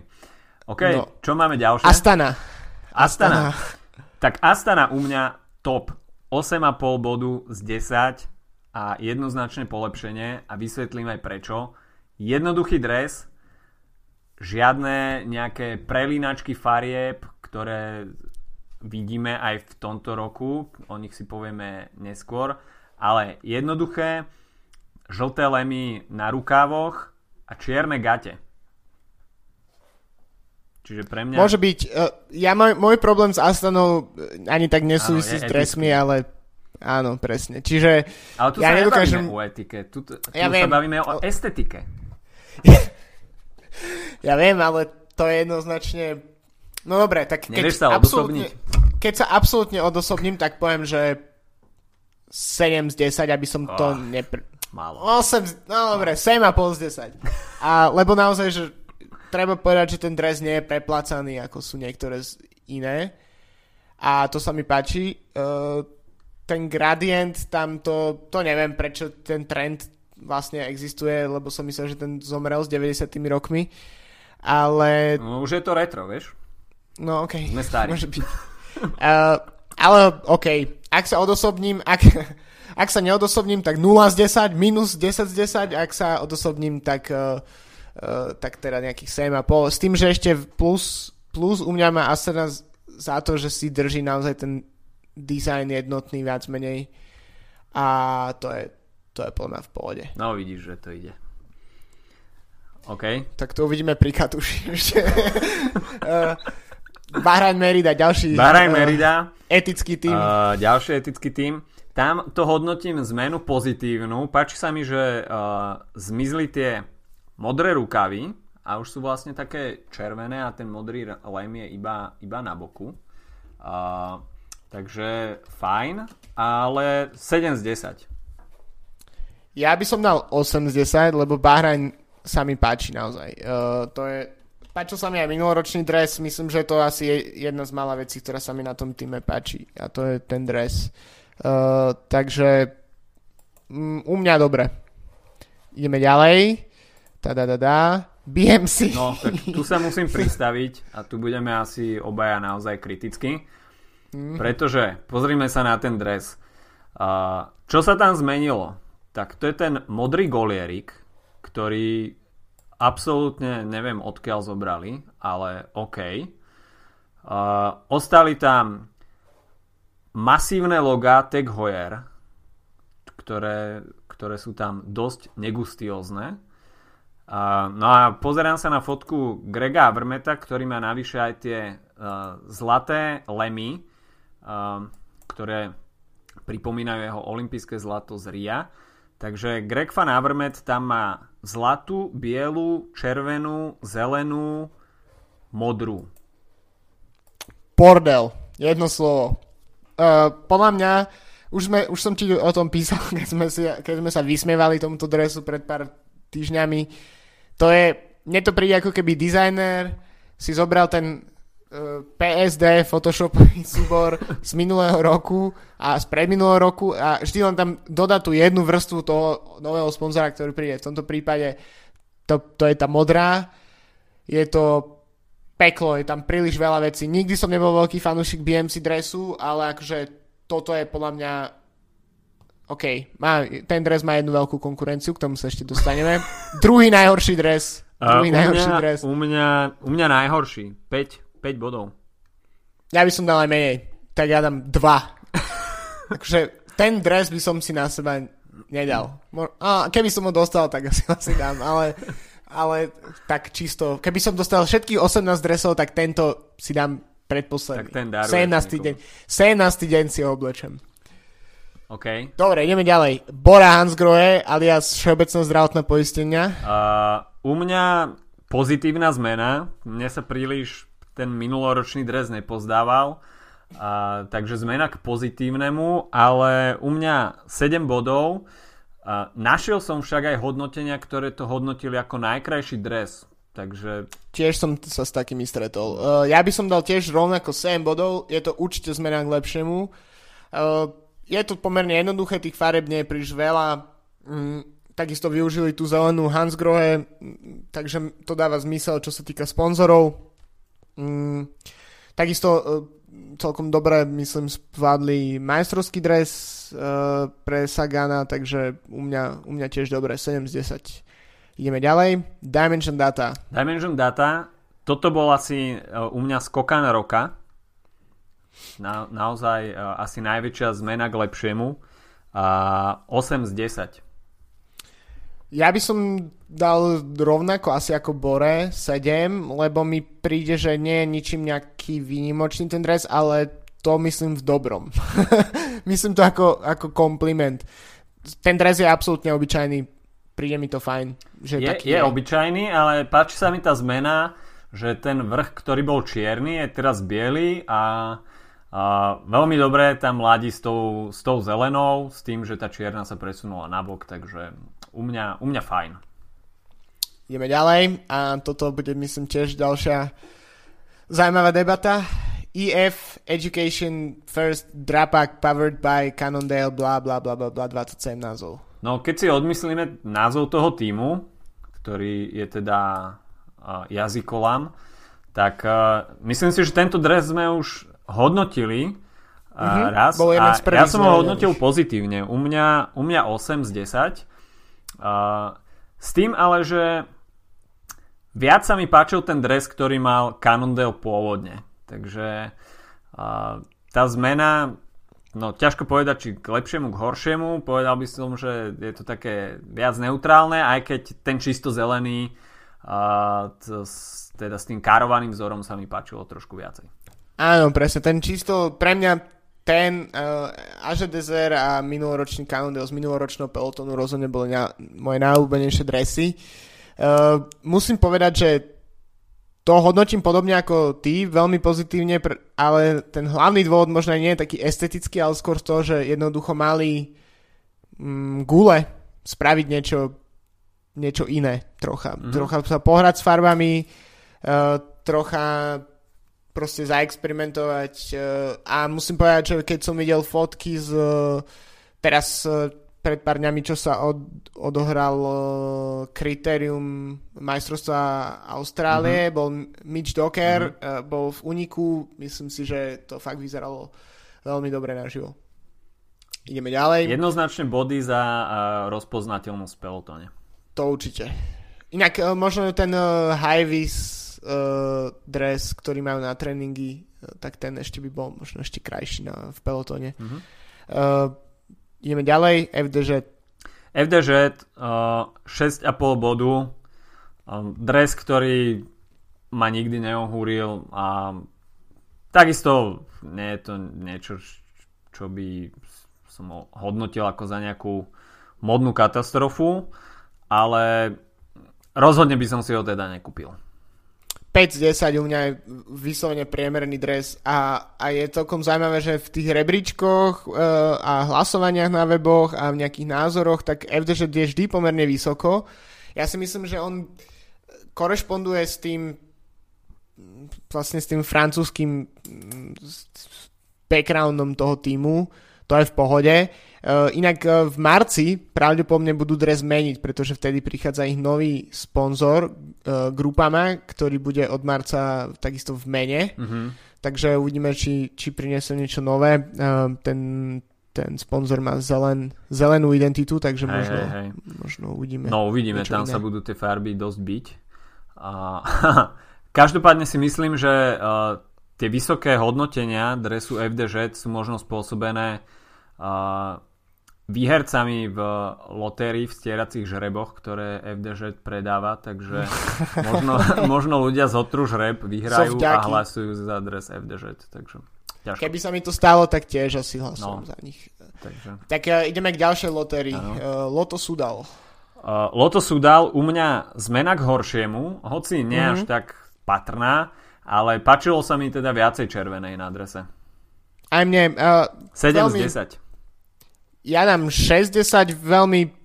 OK, no. čo máme ďalšie? Astana. Astana. Astana. Tak Astana u mňa top 8,5 bodu z 10 a jednoznačné polepšenie a vysvetlím aj prečo jednoduchý dres, žiadne nejaké prelínačky farieb, ktoré vidíme aj v tomto roku, o nich si povieme neskôr, ale jednoduché, žlté lemy na rukávoch a čierne gate. Čiže pre mňa... Môže byť. Uh, ja môj, môj problém s Astanou ani tak nesúvisí s dresmi, ale áno, presne. Čiže ale tu ja sa nedokážem... o etike, tu, tu ja sa viem. bavíme o estetike. ja viem, ale to je jednoznačne... No dobre, tak keď sa absolútne, keď sa absolútne odosobním, tak poviem, že 7 z 10, aby som oh, to nepr... Málo. 8, no dobre, 7,5 z 10. A, lebo naozaj, že treba povedať, že ten dres nie je preplácaný, ako sú niektoré iné. A to sa mi páči. Uh, ten gradient, tam to, to neviem, prečo ten trend vlastne existuje, lebo som myslel, že ten zomrel s 90 rokmi. Ale... No, už je to retro, vieš? No, okej. Okay. Sme starí. Môže byť. uh, ale OK, ak sa odosobním, ak, ak sa neodosobním, tak 0 z 10, minus 10 z 10, ak sa odosobním, tak, uh, uh, tak teda nejakých 7,5. S tým, že ešte plus, plus u mňa má Asana za to, že si drží naozaj ten design jednotný viac menej. A to je, to je podľa v pohode. No vidíš, že to ide. OK. Tak to uvidíme pri Katuši ešte. uh, Bahrain Merida, ďalší Bahrain uh, Merida, etický tým. Uh, ďalší etický tým. Tam to hodnotím zmenu pozitívnu. Páči sa mi, že uh, zmizli tie modré rukavy a už sú vlastne také červené a ten modrý lem je iba, iba na boku. Uh, takže fajn, ale 7 z 10. Ja by som dal 8 z 10, lebo Bahrain sa mi páči naozaj. Uh, to je, páčil sa mi aj minuloročný dres, myslím, že to asi je jedna z malá vecí, ktorá sa mi na tom týme páči. A to je ten dres. Uh, takže um, u mňa dobre. Ideme ďalej. Tadadada. BMC. No, tak tu sa musím pristaviť a tu budeme asi obaja naozaj kriticky. Mm. Pretože, pozrime sa na ten dres. Čo sa tam zmenilo? tak to je ten modrý golierik, ktorý absolútne neviem odkiaľ zobrali, ale OK. Ostali tam masívne logá Tag Heuer, ktoré, ktoré sú tam dosť negustiózne. Uh, no a pozerám sa na fotku Grega Avermeta, ktorý má navyše aj tie uh, zlaté lemy, ktoré pripomínajú jeho olympijské zlato z Ria. Takže Greg Van Avermaet tam má zlatú, bielu, červenú, zelenú, modrú. Bordel. Jedno slovo. Uh, podľa mňa, už, sme, už som ti o tom písal, keď sme, si, keď sme sa vysmievali tomuto dresu pred pár týždňami. To je, mne to príde ako keby dizajner si zobral ten PSD Photoshopový súbor z minulého roku a z predminulého roku a vždy len tam dodá tú jednu vrstvu toho nového sponzora, ktorý príde. V tomto prípade to, to je tá modrá. Je to peklo, je tam príliš veľa vecí. Nikdy som nebol veľký fanúšik BMC dresu, ale akože toto je podľa mňa OK, má, ten dres má jednu veľkú konkurenciu, k tomu sa ešte dostaneme. druhý najhorší dres. Druhý uh, najhorší mňa, dres. U mňa, u mňa najhorší. 5. 5 bodov. Ja by som dal aj menej. Tak ja dám 2. Takže ten dres by som si na seba nedal. A keby som ho dostal, tak asi asi dám, ale, ale tak čisto. Keby som dostal všetkých 18 dresov, tak tento si dám predposledný. Tak ten 17. deň. 17. deň si ho oblečem. OK. Dobre, ideme ďalej. Bora Hansgrohe alias Všeobecná zdravotná poistenia. Uh, u mňa pozitívna zmena. Mne sa príliš ten minuloročný dres nepozdával. A, takže zmena k pozitívnemu, ale u mňa 7 bodov. A, našiel som však aj hodnotenia, ktoré to hodnotili ako najkrajší dres. Takže... Tiež som sa s takými stretol. Uh, ja by som dal tiež rovnako 7 bodov. Je to určite zmena k lepšiemu. Uh, je to pomerne jednoduché, tých fareb nie je príliš veľa. Mm, takisto využili tú zelenú Hansgrohe, takže to dáva zmysel, čo sa týka sponzorov. Mm, takisto uh, celkom dobre, myslím, zvládli majstrovský dres uh, pre Sagana, takže u mňa, u mňa tiež dobre, 7 z 10. Ideme ďalej. Dimension Data. Dimension Data, toto bol asi uh, u mňa skokan roka. Na, naozaj uh, asi najväčšia zmena k lepšiemu. Uh, 8 z 10. Ja by som dal rovnako asi ako Bore 7, lebo mi príde, že nie je ničím nejaký výnimočný ten dres, ale to myslím v dobrom. myslím to ako, ako kompliment. Ten dres je absolútne obyčajný, príde mi to fajn. Že je, taký je, je obyčajný, ale páči sa mi tá zmena, že ten vrch, ktorý bol čierny, je teraz biely a, a veľmi dobre tam ladí s tou, s tou zelenou, s tým, že tá čierna sa presunula nabok, takže u mňa, u mňa fajn. Ideme ďalej a toto bude myslím tiež ďalšia zaujímavá debata. EF Education First Drapak powered by Cannondale bla bla bla bla bla 27 názov. No keď si odmyslíme názov toho týmu, ktorý je teda uh, jazykolam, tak uh, myslím si, že tento dres sme už hodnotili uh, mm-hmm, raz a ja som ho hodnotil už. pozitívne. U mňa, u mňa 8 z 10 Uh, s tým ale, že viac sa mi páčil ten dres, ktorý mal Cannondale pôvodne. Takže uh, tá zmena, no ťažko povedať, či k lepšiemu, k horšiemu. Povedal by som, že je to také viac neutrálne, aj keď ten čisto zelený a t- s- teda s tým károvaným vzorom sa mi páčilo trošku viacej. Áno, presne, ten čisto, pre mňa ten uh, Aže Dezer a minuloročný Cannondale z minuloročného pelotonu rozhodne boli na, moje najúbenejšie dresy. Uh, musím povedať, že to hodnotím podobne ako ty, veľmi pozitívne, ale ten hlavný dôvod možno nie je taký estetický, ale skôr to, že jednoducho mali mm, gule spraviť niečo, niečo iné trocha. Mm-hmm. Trocha sa pohrať s farbami, uh, trocha proste zaexperimentovať uh, a musím povedať, že keď som videl fotky z uh, teraz uh, pred pár dňami, čo sa od, odohral kritérium majstrovstva Austrálie, mm-hmm. bol Mitch Docker, mm-hmm. bol v Uniku, myslím si, že to fakt vyzeralo veľmi dobre naživo. Ideme ďalej. Jednoznačne body za rozpoznateľnosť v pelotone. To určite. Inak uh, možno ten uh, high-vis uh, dres, ktorý majú na tréningy, uh, tak ten ešte by bol možno ešte krajší na, v pelotone. Mm-hmm. Uh, ideme ďalej, FDŽ. FDŽ uh, 6,5 bodu. Uh, dres, ktorý ma nikdy neohúril a takisto nie je to niečo, čo by som ho hodnotil ako za nejakú modnú katastrofu, ale rozhodne by som si ho teda nekúpil. 5 z 10 u mňa je vyslovene priemerný dres a, a je celkom zaujímavé, že v tých rebríčkoch uh, a hlasovaniach na weboch a v nejakých názoroch, tak FDŽ je vždy pomerne vysoko. Ja si myslím, že on korešponduje s tým vlastne s tým francúzským backgroundom toho týmu, to je v pohode. Uh, inak uh, v marci pravdepodobne budú dres meniť, pretože vtedy prichádza ich nový sponzor uh, Grupama, ktorý bude od marca takisto v mene. Mm-hmm. Takže uvidíme, či, či priniesie niečo nové. Ten, ten sponzor má zelen, zelenú identitu, takže hej, možno, hej, hej. možno uvidíme. No uvidíme, tam iné. sa budú tie farby dosť byť. A, každopádne si myslím, že uh, tie vysoké hodnotenia dresu FDŽ sú možno spôsobené uh, výhercami v lotérii v stieracích žreboch, ktoré FDŽ predáva, takže možno, možno ľudia z otru žreb vyhrajú a hlasujú za dres FDŽ, takže ťažko. Keby sa mi to stalo, tak tiež asi hlasujem no, za nich. Takže. Tak uh, ideme k ďalšej lotérii. Uh, Loto Sudal. Uh, Loto Sudal u mňa zmena k horšiemu, hoci nie mm-hmm. až tak patrná, ale páčilo sa mi teda viacej červenej na drese. Aj mne. Uh, 7 veľmi... z 10 ja dám 60, veľmi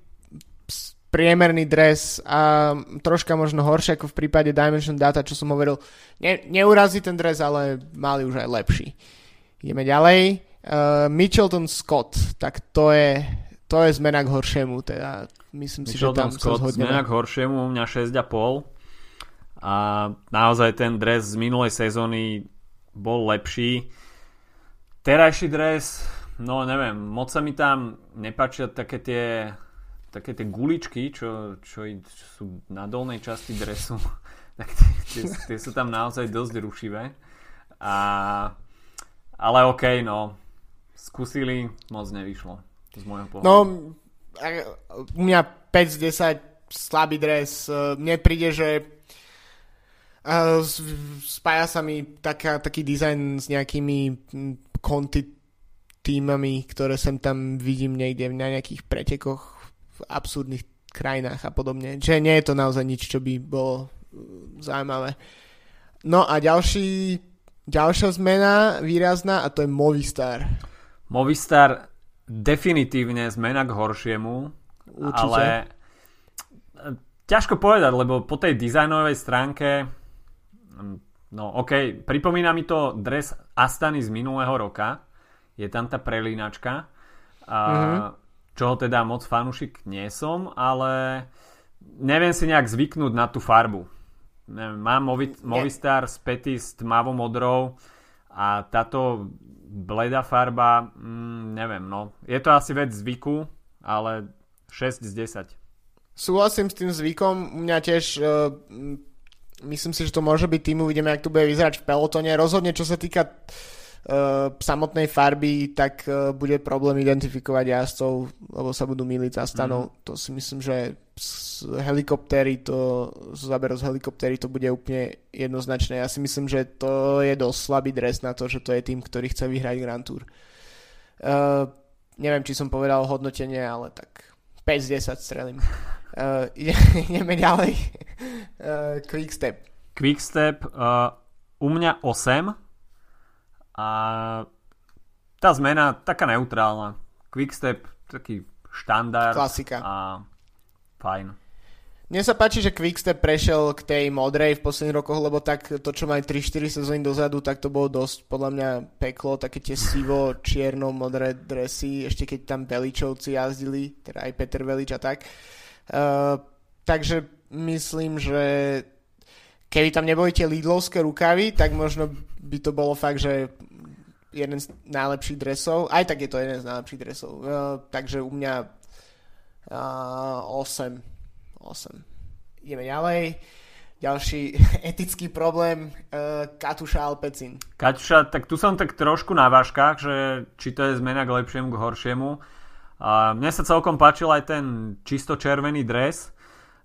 priemerný dres a troška možno horšie ako v prípade Dimension Data, čo som hovoril. Ne, neurazí ten dres, ale mali už aj lepší. Ideme ďalej. Uh, Mitchelton Scott, tak to je, to je zmena k horšiemu. Teda myslím si, Mitchelton že tam Scott, zmena k horšiemu, u mňa 6,5. A naozaj ten dres z minulej sezóny bol lepší. Terajší dres No neviem, moc sa mi tam nepáčia také tie, také tie guličky, čo, čo, čo sú na dolnej časti dresu. tak tie, tie, tie sú tam naozaj dosť rušivé. A, ale OK, no. Skúsili, moc nevyšlo. Z môjho pohľadu. No, u mňa 5 z 10 slabý dres. Mne príde, že spája sa mi taká, taký dizajn s nejakými konti týmami, ktoré sem tam vidím niekde na nejakých pretekoch v absurdných krajinách a podobne. Že nie je to naozaj nič, čo by bolo uh, zaujímavé. No a ďalší, ďalšia zmena výrazná a to je Movistar. Movistar definitívne zmena k horšiemu, Určite. ale e, ťažko povedať, lebo po tej dizajnovej stránke mm, no ok, pripomína mi to dres Astany z minulého roka, je tam tá prelínačka. A, mm-hmm. Čoho teda moc fanúšik nie som, ale neviem si nejak zvyknúť na tú farbu. Neviem, mám Movi- Movistar spätý s tmavou modrou a táto bledá farba, mm, neviem, no. Je to asi vec zvyku, ale 6 z 10. Súhlasím s tým zvykom, mňa tiež uh, myslím si, že to môže byť tým, uvidíme, ak to bude vyzerať v pelotone. Rozhodne, čo sa týka samotnej farby, tak uh, bude problém identifikovať jazdcov, lebo sa budú miliť za stanov. Mm. To si myslím, že z helikoptéry to, z záberu z helikoptéry to bude úplne jednoznačné. Ja si myslím, že to je dosť slabý dres na to, že to je tým, ktorý chce vyhrať Grand Tour. Uh, neviem, či som povedal hodnotenie, ale tak 5 z 10 strelím. Uh, ideme ďalej. Uh, quickstep. Quickstep uh, u mňa 8 a tá zmena taká neutrálna. Quickstep taký štandard. Klasika. A fajn. Mne sa páči, že Quickstep prešiel k tej modrej v posledných rokoch, lebo tak to, čo majú 3-4 sezóny dozadu, tak to bolo dosť podľa mňa peklo, také tie sivo, čierno, modré dresy, ešte keď tam Veličovci jazdili, teda aj Peter Velič a tak. Uh, takže myslím, že keby tam neboli tie Lidlovské rukavy, tak možno by to bolo fakt, že jeden z najlepších dresov, aj tak je to jeden z najlepších dresov, uh, takže u mňa uh, 8 8. Ideme ďalej. Ďalší etický problém, uh, Katuša Alpecin. Katuša, tak tu som tak trošku na váškach, že či to je zmena k lepšiemu, k horšiemu. A mne sa celkom páčil aj ten čisto červený dres.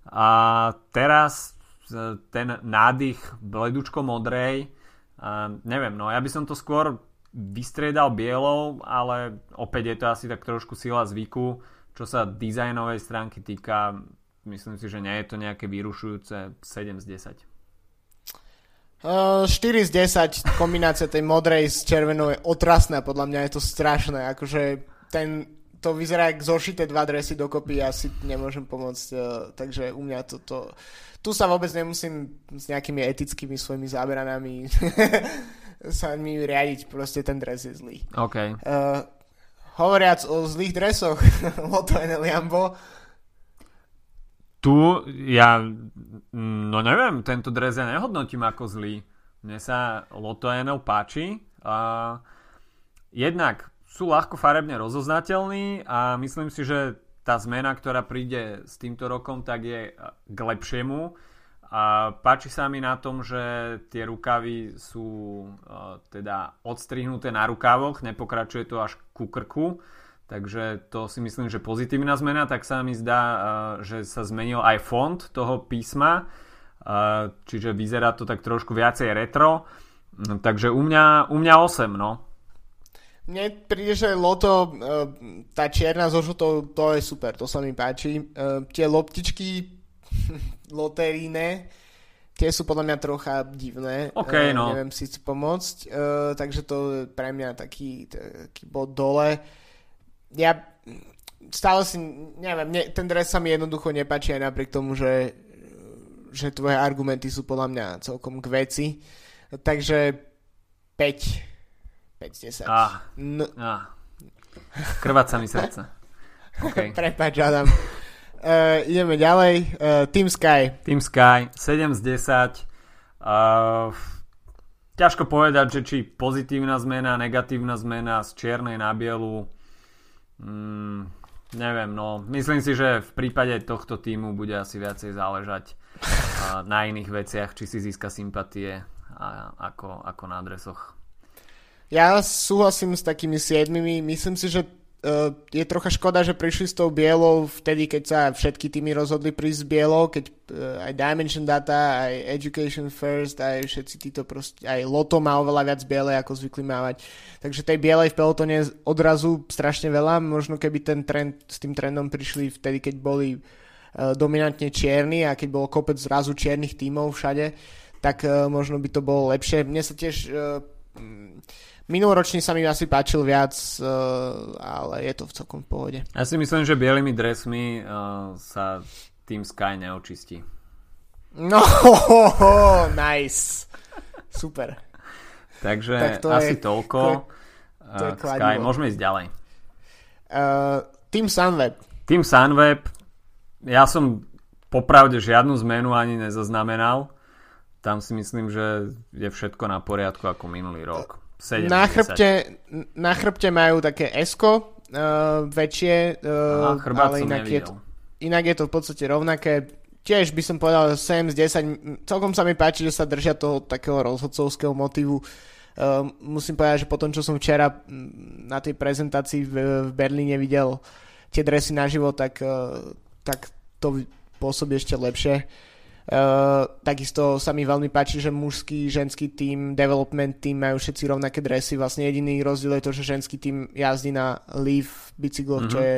A teraz e, ten nádych bledučko modrej. A neviem, no ja by som to skôr vystriedal bielou, ale opäť je to asi tak trošku sila zvyku. Čo sa dizajnovej stránky týka, Myslím si, že nie je to nejaké vyrušujúce 7 z 10. Uh, 4 z 10 kombinácia tej modrej s červenou je otrasná, podľa mňa je to strašné, akože ten, to vyzerá ako zošité dva dresy dokopy, ja si nemôžem pomôcť, uh, takže u mňa toto, tu sa vôbec nemusím s nejakými etickými svojimi záberanami sa mi riadiť, proste ten dres je zlý. Okay. Uh, hovoriac o zlých dresoch, Lotto NL Jambo, tu ja, no neviem, tento dres ja nehodnotím ako zlý. Mne sa Lotto NL páči. A jednak sú ľahko farebne rozoznateľní a myslím si, že tá zmena, ktorá príde s týmto rokom, tak je k lepšiemu. A páči sa mi na tom, že tie rukavy sú uh, teda odstrihnuté na rukávoch, nepokračuje to až ku krku Takže to si myslím, že pozitívna zmena, tak sa mi zdá, eh, že sa zmenil aj font toho písma, eh, čiže vyzerá to tak trošku viacej retro. No, takže u mňa, u mňa 8, no. Mne príde, že loto, tá čierna so žutou, to je super, to sa mi páči. Tie loptičky loteríne, tie sú podľa mňa trocha divné. Okay, no. Neviem si pomôcť. Takže to je pre mňa taký, taký bod dole ja stále si, neviem, ne, ten dres sa mi jednoducho nepáči aj napriek tomu, že, že tvoje argumenty sú podľa mňa celkom k veci. Takže 5. 5 z 10. Ah, no. ah. Krváca mi srdce. Okay. Prepač, Adam. Uh, ideme ďalej. Uh, Team Sky. Team Sky, 7 z 10. Uh, ťažko povedať, že či pozitívna zmena, negatívna zmena z čiernej na bielu Mm, neviem, no myslím si, že v prípade tohto týmu bude asi viacej záležať na iných veciach, či si získa sympatie a, ako, ako na adresoch. Ja súhlasím s takými siedmimi. Myslím si, že uh, je trocha škoda, že prišli s tou bielou vtedy, keď sa všetky týmy rozhodli prísť s bielou, keď uh, aj Dimension Data, aj Education First, aj všetci títo proste, aj Loto má oveľa viac biele, ako zvykli mávať. Takže tej bielej v pelotone odrazu strašne veľa. Možno keby ten trend, s tým trendom prišli vtedy, keď boli uh, dominantne čierni a keď bolo kopec zrazu čiernych tímov všade, tak možno by to bolo lepšie. Mne sa tiež Minuloročný sa mi asi páčil viac, uh, ale je to v celkom pohode. Ja si myslím, že bielými dresmi uh, sa Team Sky neočistí. No, nice. Super. Takže tak to asi je, toľko. To je, to je Sky, môžeme ísť ďalej. Uh, Team Sunweb. Team Sunweb, ja som popravde žiadnu zmenu ani nezaznamenal. Tam si myslím, že je všetko na poriadku ako minulý rok. 7, na, chrbte, na chrbte majú také esko uh, väčšie, uh, Aha, ale inak je, to, inak je to v podstate rovnaké. Tiež by som povedal 7 z 10. Celkom sa mi páči, že sa držia toho takého rozhodcovského motivu. Uh, musím povedať, že po tom, čo som včera na tej prezentácii v, v Berlíne videl tie dresy naživo, tak, uh, tak to pôsobí ešte lepšie. Uh, takisto sa mi veľmi páči, že mužský, ženský tým, development tým majú všetci rovnaké dresy. Vlastne jediný rozdiel je to, že ženský tým jazdí na Leaf bicykloch, mm-hmm. čo mhm. je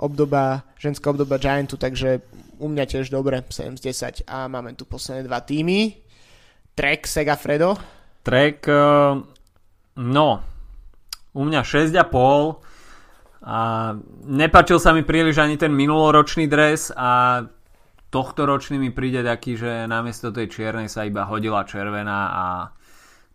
obdoba, ženská obdoba Giantu, takže u mňa tiež dobre, 7 z 10. A máme tu posledné dva týmy. Trek, Sega, Fredo. Trek, eh, no, u mňa 6,5 a nepačil sa mi príliš ani ten minuloročný dres a tohto ročný mi príde taký, že namiesto tej čiernej sa iba hodila červená a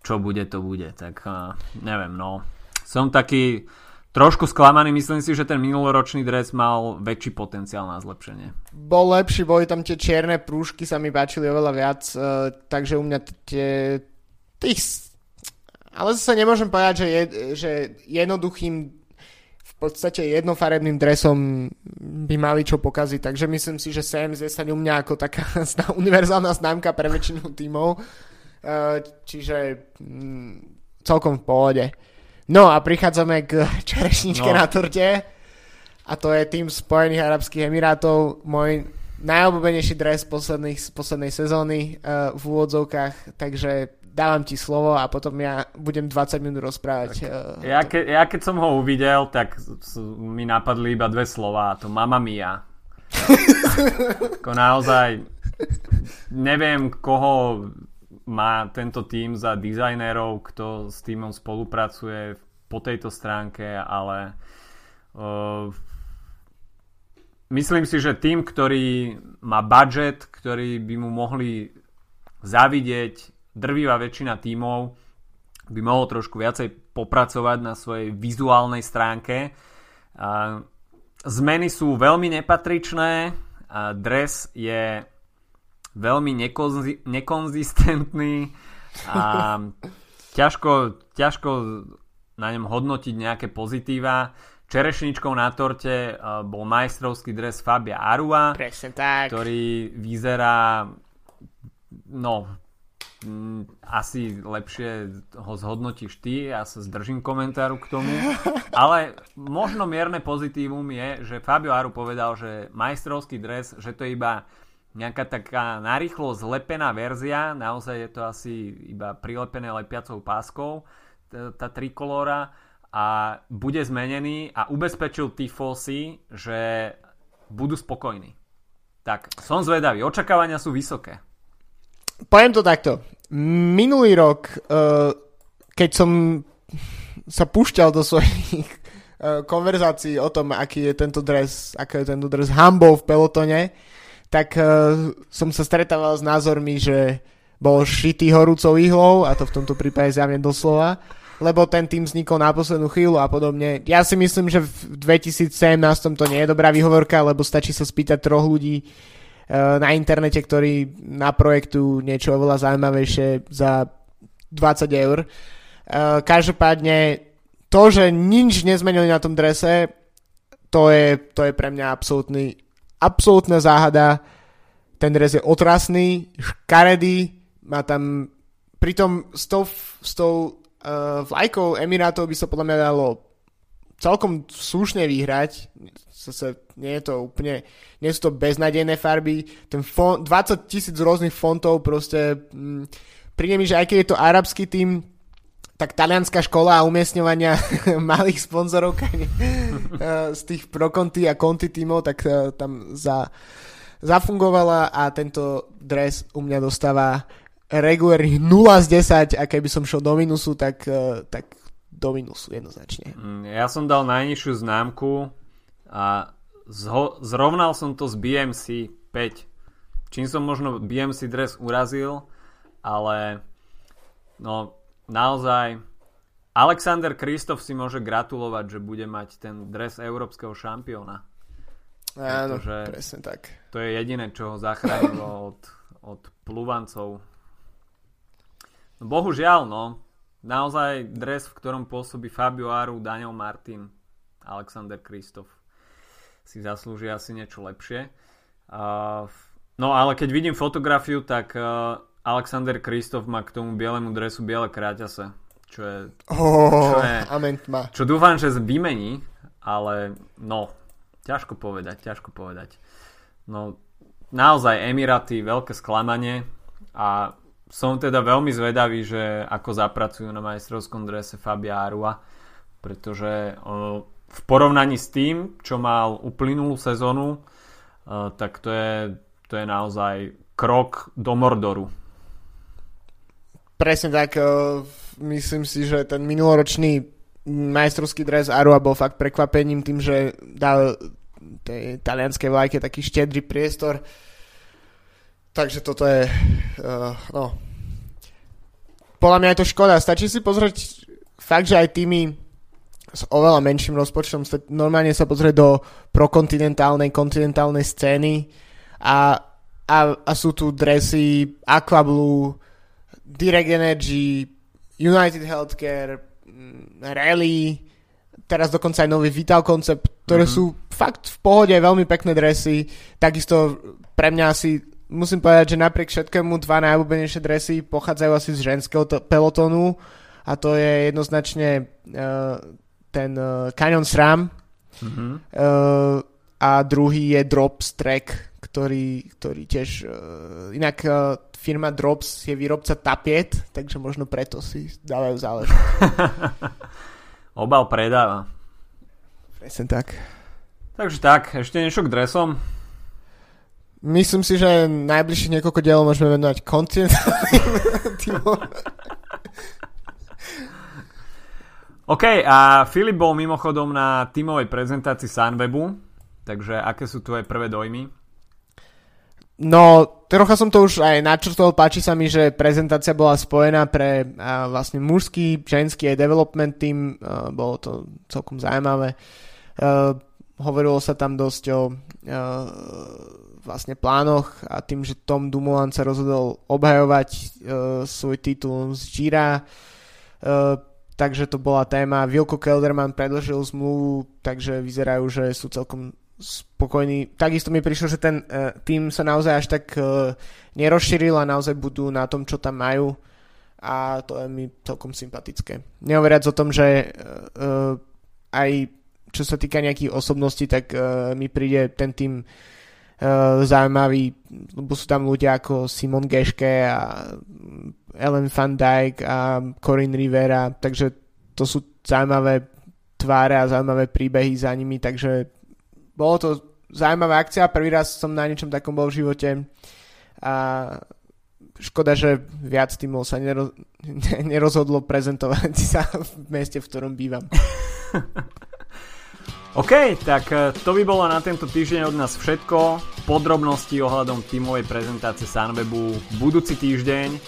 čo bude, to bude. Tak uh, neviem, no. Som taký trošku sklamaný, myslím si, že ten minuloročný dres mal väčší potenciál na zlepšenie. Bol lepší, boli tam tie čierne prúžky, sa mi páčili oveľa viac, uh, takže u mňa tie tých... Ale zase nemôžem povedať, že, je, že jednoduchým v podstate jednofarebným dresom by mali čo pokaziť, takže myslím si, že Sam je u mňa ako taká univerzálna známka pre väčšinu tímov, e, čiže mm, celkom v pohode. No a prichádzame k čerešničke no. na torte a to je tým Spojených Arabských Emirátov, môj najobľúbenejší dres posledných, poslednej sezóny uh, v úvodzovkách, takže dávam ti slovo a potom ja budem 20 minút rozprávať. Uh, ja, ke, ja keď som ho uvidel, tak mi napadli iba dve slova, to Mama Mia. Ako naozaj neviem, koho má tento tým za dizajnérov, kto s týmom spolupracuje po tejto stránke, ale uh, myslím si, že tým, ktorý má budget, ktorý by mu mohli zavidieť drvivá väčšina tímov by mohol trošku viacej popracovať na svojej vizuálnej stránke. Zmeny sú veľmi nepatričné, dres je veľmi nekonzi- nekonzistentný a ťažko, ťažko na ňom hodnotiť nejaké pozitíva. Čerešničkou na torte bol majstrovský dres Fabia Arua, ktorý vyzerá no, asi lepšie ho zhodnotíš ty, ja sa zdržím komentáru k tomu, ale možno mierne pozitívum je, že Fabio Aru povedal, že majstrovský dres, že to je iba nejaká taká narýchlo zlepená verzia, naozaj je to asi iba prilepené lepiacou páskou, tá trikolóra a bude zmenený a ubezpečil Tifosi, že budú spokojní. Tak, som zvedavý, očakávania sú vysoké. Poviem to takto minulý rok, uh, keď som sa púšťal do svojich uh, konverzácií o tom, aký je tento dres, aký je tento dres hambou v pelotone, tak uh, som sa stretával s názormi, že bol šitý horúcou ihlou, a to v tomto prípade zjavne doslova, lebo ten tým vznikol na poslednú chvíľu a podobne. Ja si myslím, že v 2017 to nie je dobrá výhovorka, lebo stačí sa spýtať troch ľudí, na internete, ktorí naprojektujú niečo oveľa zaujímavejšie za 20 eur. Eh, každopádne to, že nič nezmenili na tom drese, to je, to je pre mňa absolútny, absolútna záhada. Ten dres je otrasný, škaredý, má tam pritom s tou, s tou uh, vlajkou Emirátov by sa podľa mňa dalo celkom slušne vyhrať zase nie je to úplne, nie sú to beznadejné farby, ten font, 20 tisíc rôznych fontov proste, mm, príde mi, že aj keď je to arabský tým, tak talianská škola a umiestňovania malých sponzorov eh, z tých prokonty a konty tímov, tak eh, tam za, zafungovala a tento dres u mňa dostáva regulárnych 0 z 10 a keby som šiel do minusu, tak, eh, tak do minusu jednoznačne. Mm, ja som dal najnižšiu známku a zho- zrovnal som to z BMC 5. Čím som možno BMC dres urazil, ale no naozaj Alexander Kristof si môže gratulovať, že bude mať ten dres európskeho šampióna. Áno, presne tak. To je jediné, čo ho zachránilo od, od pluvancov. No, bohužiaľ, no. Naozaj dres, v ktorom pôsobí Fabio Aru, Daniel Martin, Alexander Kristof si zaslúžia asi niečo lepšie. No ale keď vidím fotografiu, tak uh, Alexander Kristof má k tomu bielemu dresu biele kráťase. čo je... Oh, čo, je, čo dúfam, že vymení, ale no, ťažko povedať, ťažko povedať. No, naozaj Emiraty, veľké sklamanie a som teda veľmi zvedavý, že ako zapracujú na majstrovskom drese Fabia Arua, pretože v porovnaní s tým, čo mal uplynulú sezónu, tak to je, to je naozaj krok do Mordoru. Presne tak, myslím si, že ten minuloročný majstrovský dres Arua bol fakt prekvapením tým, že dal tej talianskej vlajke taký štedrý priestor. Takže toto je, uh, no, podľa mňa je to škoda. Stačí si pozrieť fakt, že aj tými s oveľa menším rozpočtom normálne sa pozrieť do prokontinentálnej, kontinentálnej scény a, a, a sú tu dresy Aquablue, Direct Energy, United Healthcare, mm, Rally, teraz dokonca aj nový Vital Concept, ktoré mm-hmm. sú fakt v pohode, veľmi pekné dresy. Takisto pre mňa asi musím povedať, že napriek všetkému dva najobľúbenejšie dresy pochádzajú asi z ženského to- pelotonu a to je jednoznačne uh, ten uh, Canyon SRAM mm-hmm. uh, a druhý je Drops Track, ktorý, ktorý tiež uh, inak uh, firma Drops je výrobca tapiet, takže možno preto si dávajú záležať. Obal predáva. Presne tak. Takže tak, ešte niečo k dresom. Myslím si, že najbližších niekoľko dielov môžeme venovať kontinentálnym týmom. OK, a Filip bol mimochodom na tímovej prezentácii Sunwebu, takže aké sú tvoje prvé dojmy? No, trocha som to už aj načrtol, páči sa mi, že prezentácia bola spojená pre a, vlastne mužský, ženský aj development team, a, bolo to celkom zaujímavé. A, hovorilo sa tam dosť o a, vlastne plánoch a tým, že Tom Dumoulin sa rozhodol obhajovať uh, svoj titul z Gira, uh, takže to bola téma. Vilko Kelderman predložil zmluvu, takže vyzerajú, že sú celkom spokojní. Takisto mi prišlo, že ten uh, tým sa naozaj až tak uh, nerozšíril a naozaj budú na tom, čo tam majú a to je mi celkom sympatické. Nehovoriac o tom, že uh, aj čo sa týka nejakých osobností, tak uh, mi príde ten tým uh, zaujímavý, lebo sú tam ľudia ako Simon Geške a Ellen Van Dijk a Corinne Rivera, takže to sú zaujímavé tváre a zaujímavé príbehy za nimi, takže bolo to zaujímavá akcia, prvý raz som na niečom takom bol v živote a škoda, že viac týmov sa neroz, nerozhodlo prezentovať sa v meste, v ktorom bývam. OK, tak e, to by bolo na tento týždeň od nás všetko. Podrobnosti ohľadom tímovej prezentácie Sunwebu budúci týždeň, e,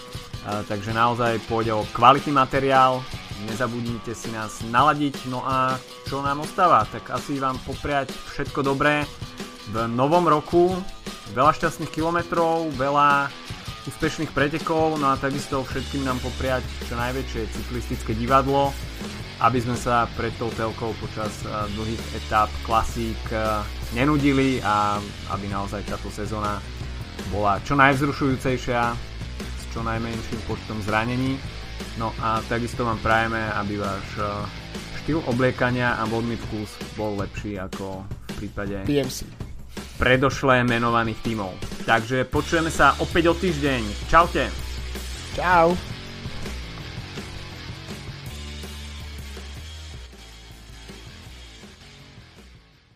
takže naozaj pôjde o kvalitný materiál. Nezabudnite si nás naladiť, no a čo nám ostáva, tak asi vám popriať všetko dobré v novom roku, veľa šťastných kilometrov, veľa úspešných pretekov, no a takisto všetkým nám popriať čo najväčšie cyklistické divadlo, aby sme sa pred tou telkou počas eh, dlhých etáp klasík eh, nenudili a aby naozaj táto sezóna bola čo najvzrušujúcejšia s čo najmenším počtom zranení. No a takisto vám prajeme, aby váš eh, štýl obliekania a vodný vkus bol lepší ako v prípade PMC. predošlé menovaných tímov. Takže počujeme sa opäť o týždeň. Čaute. Čau.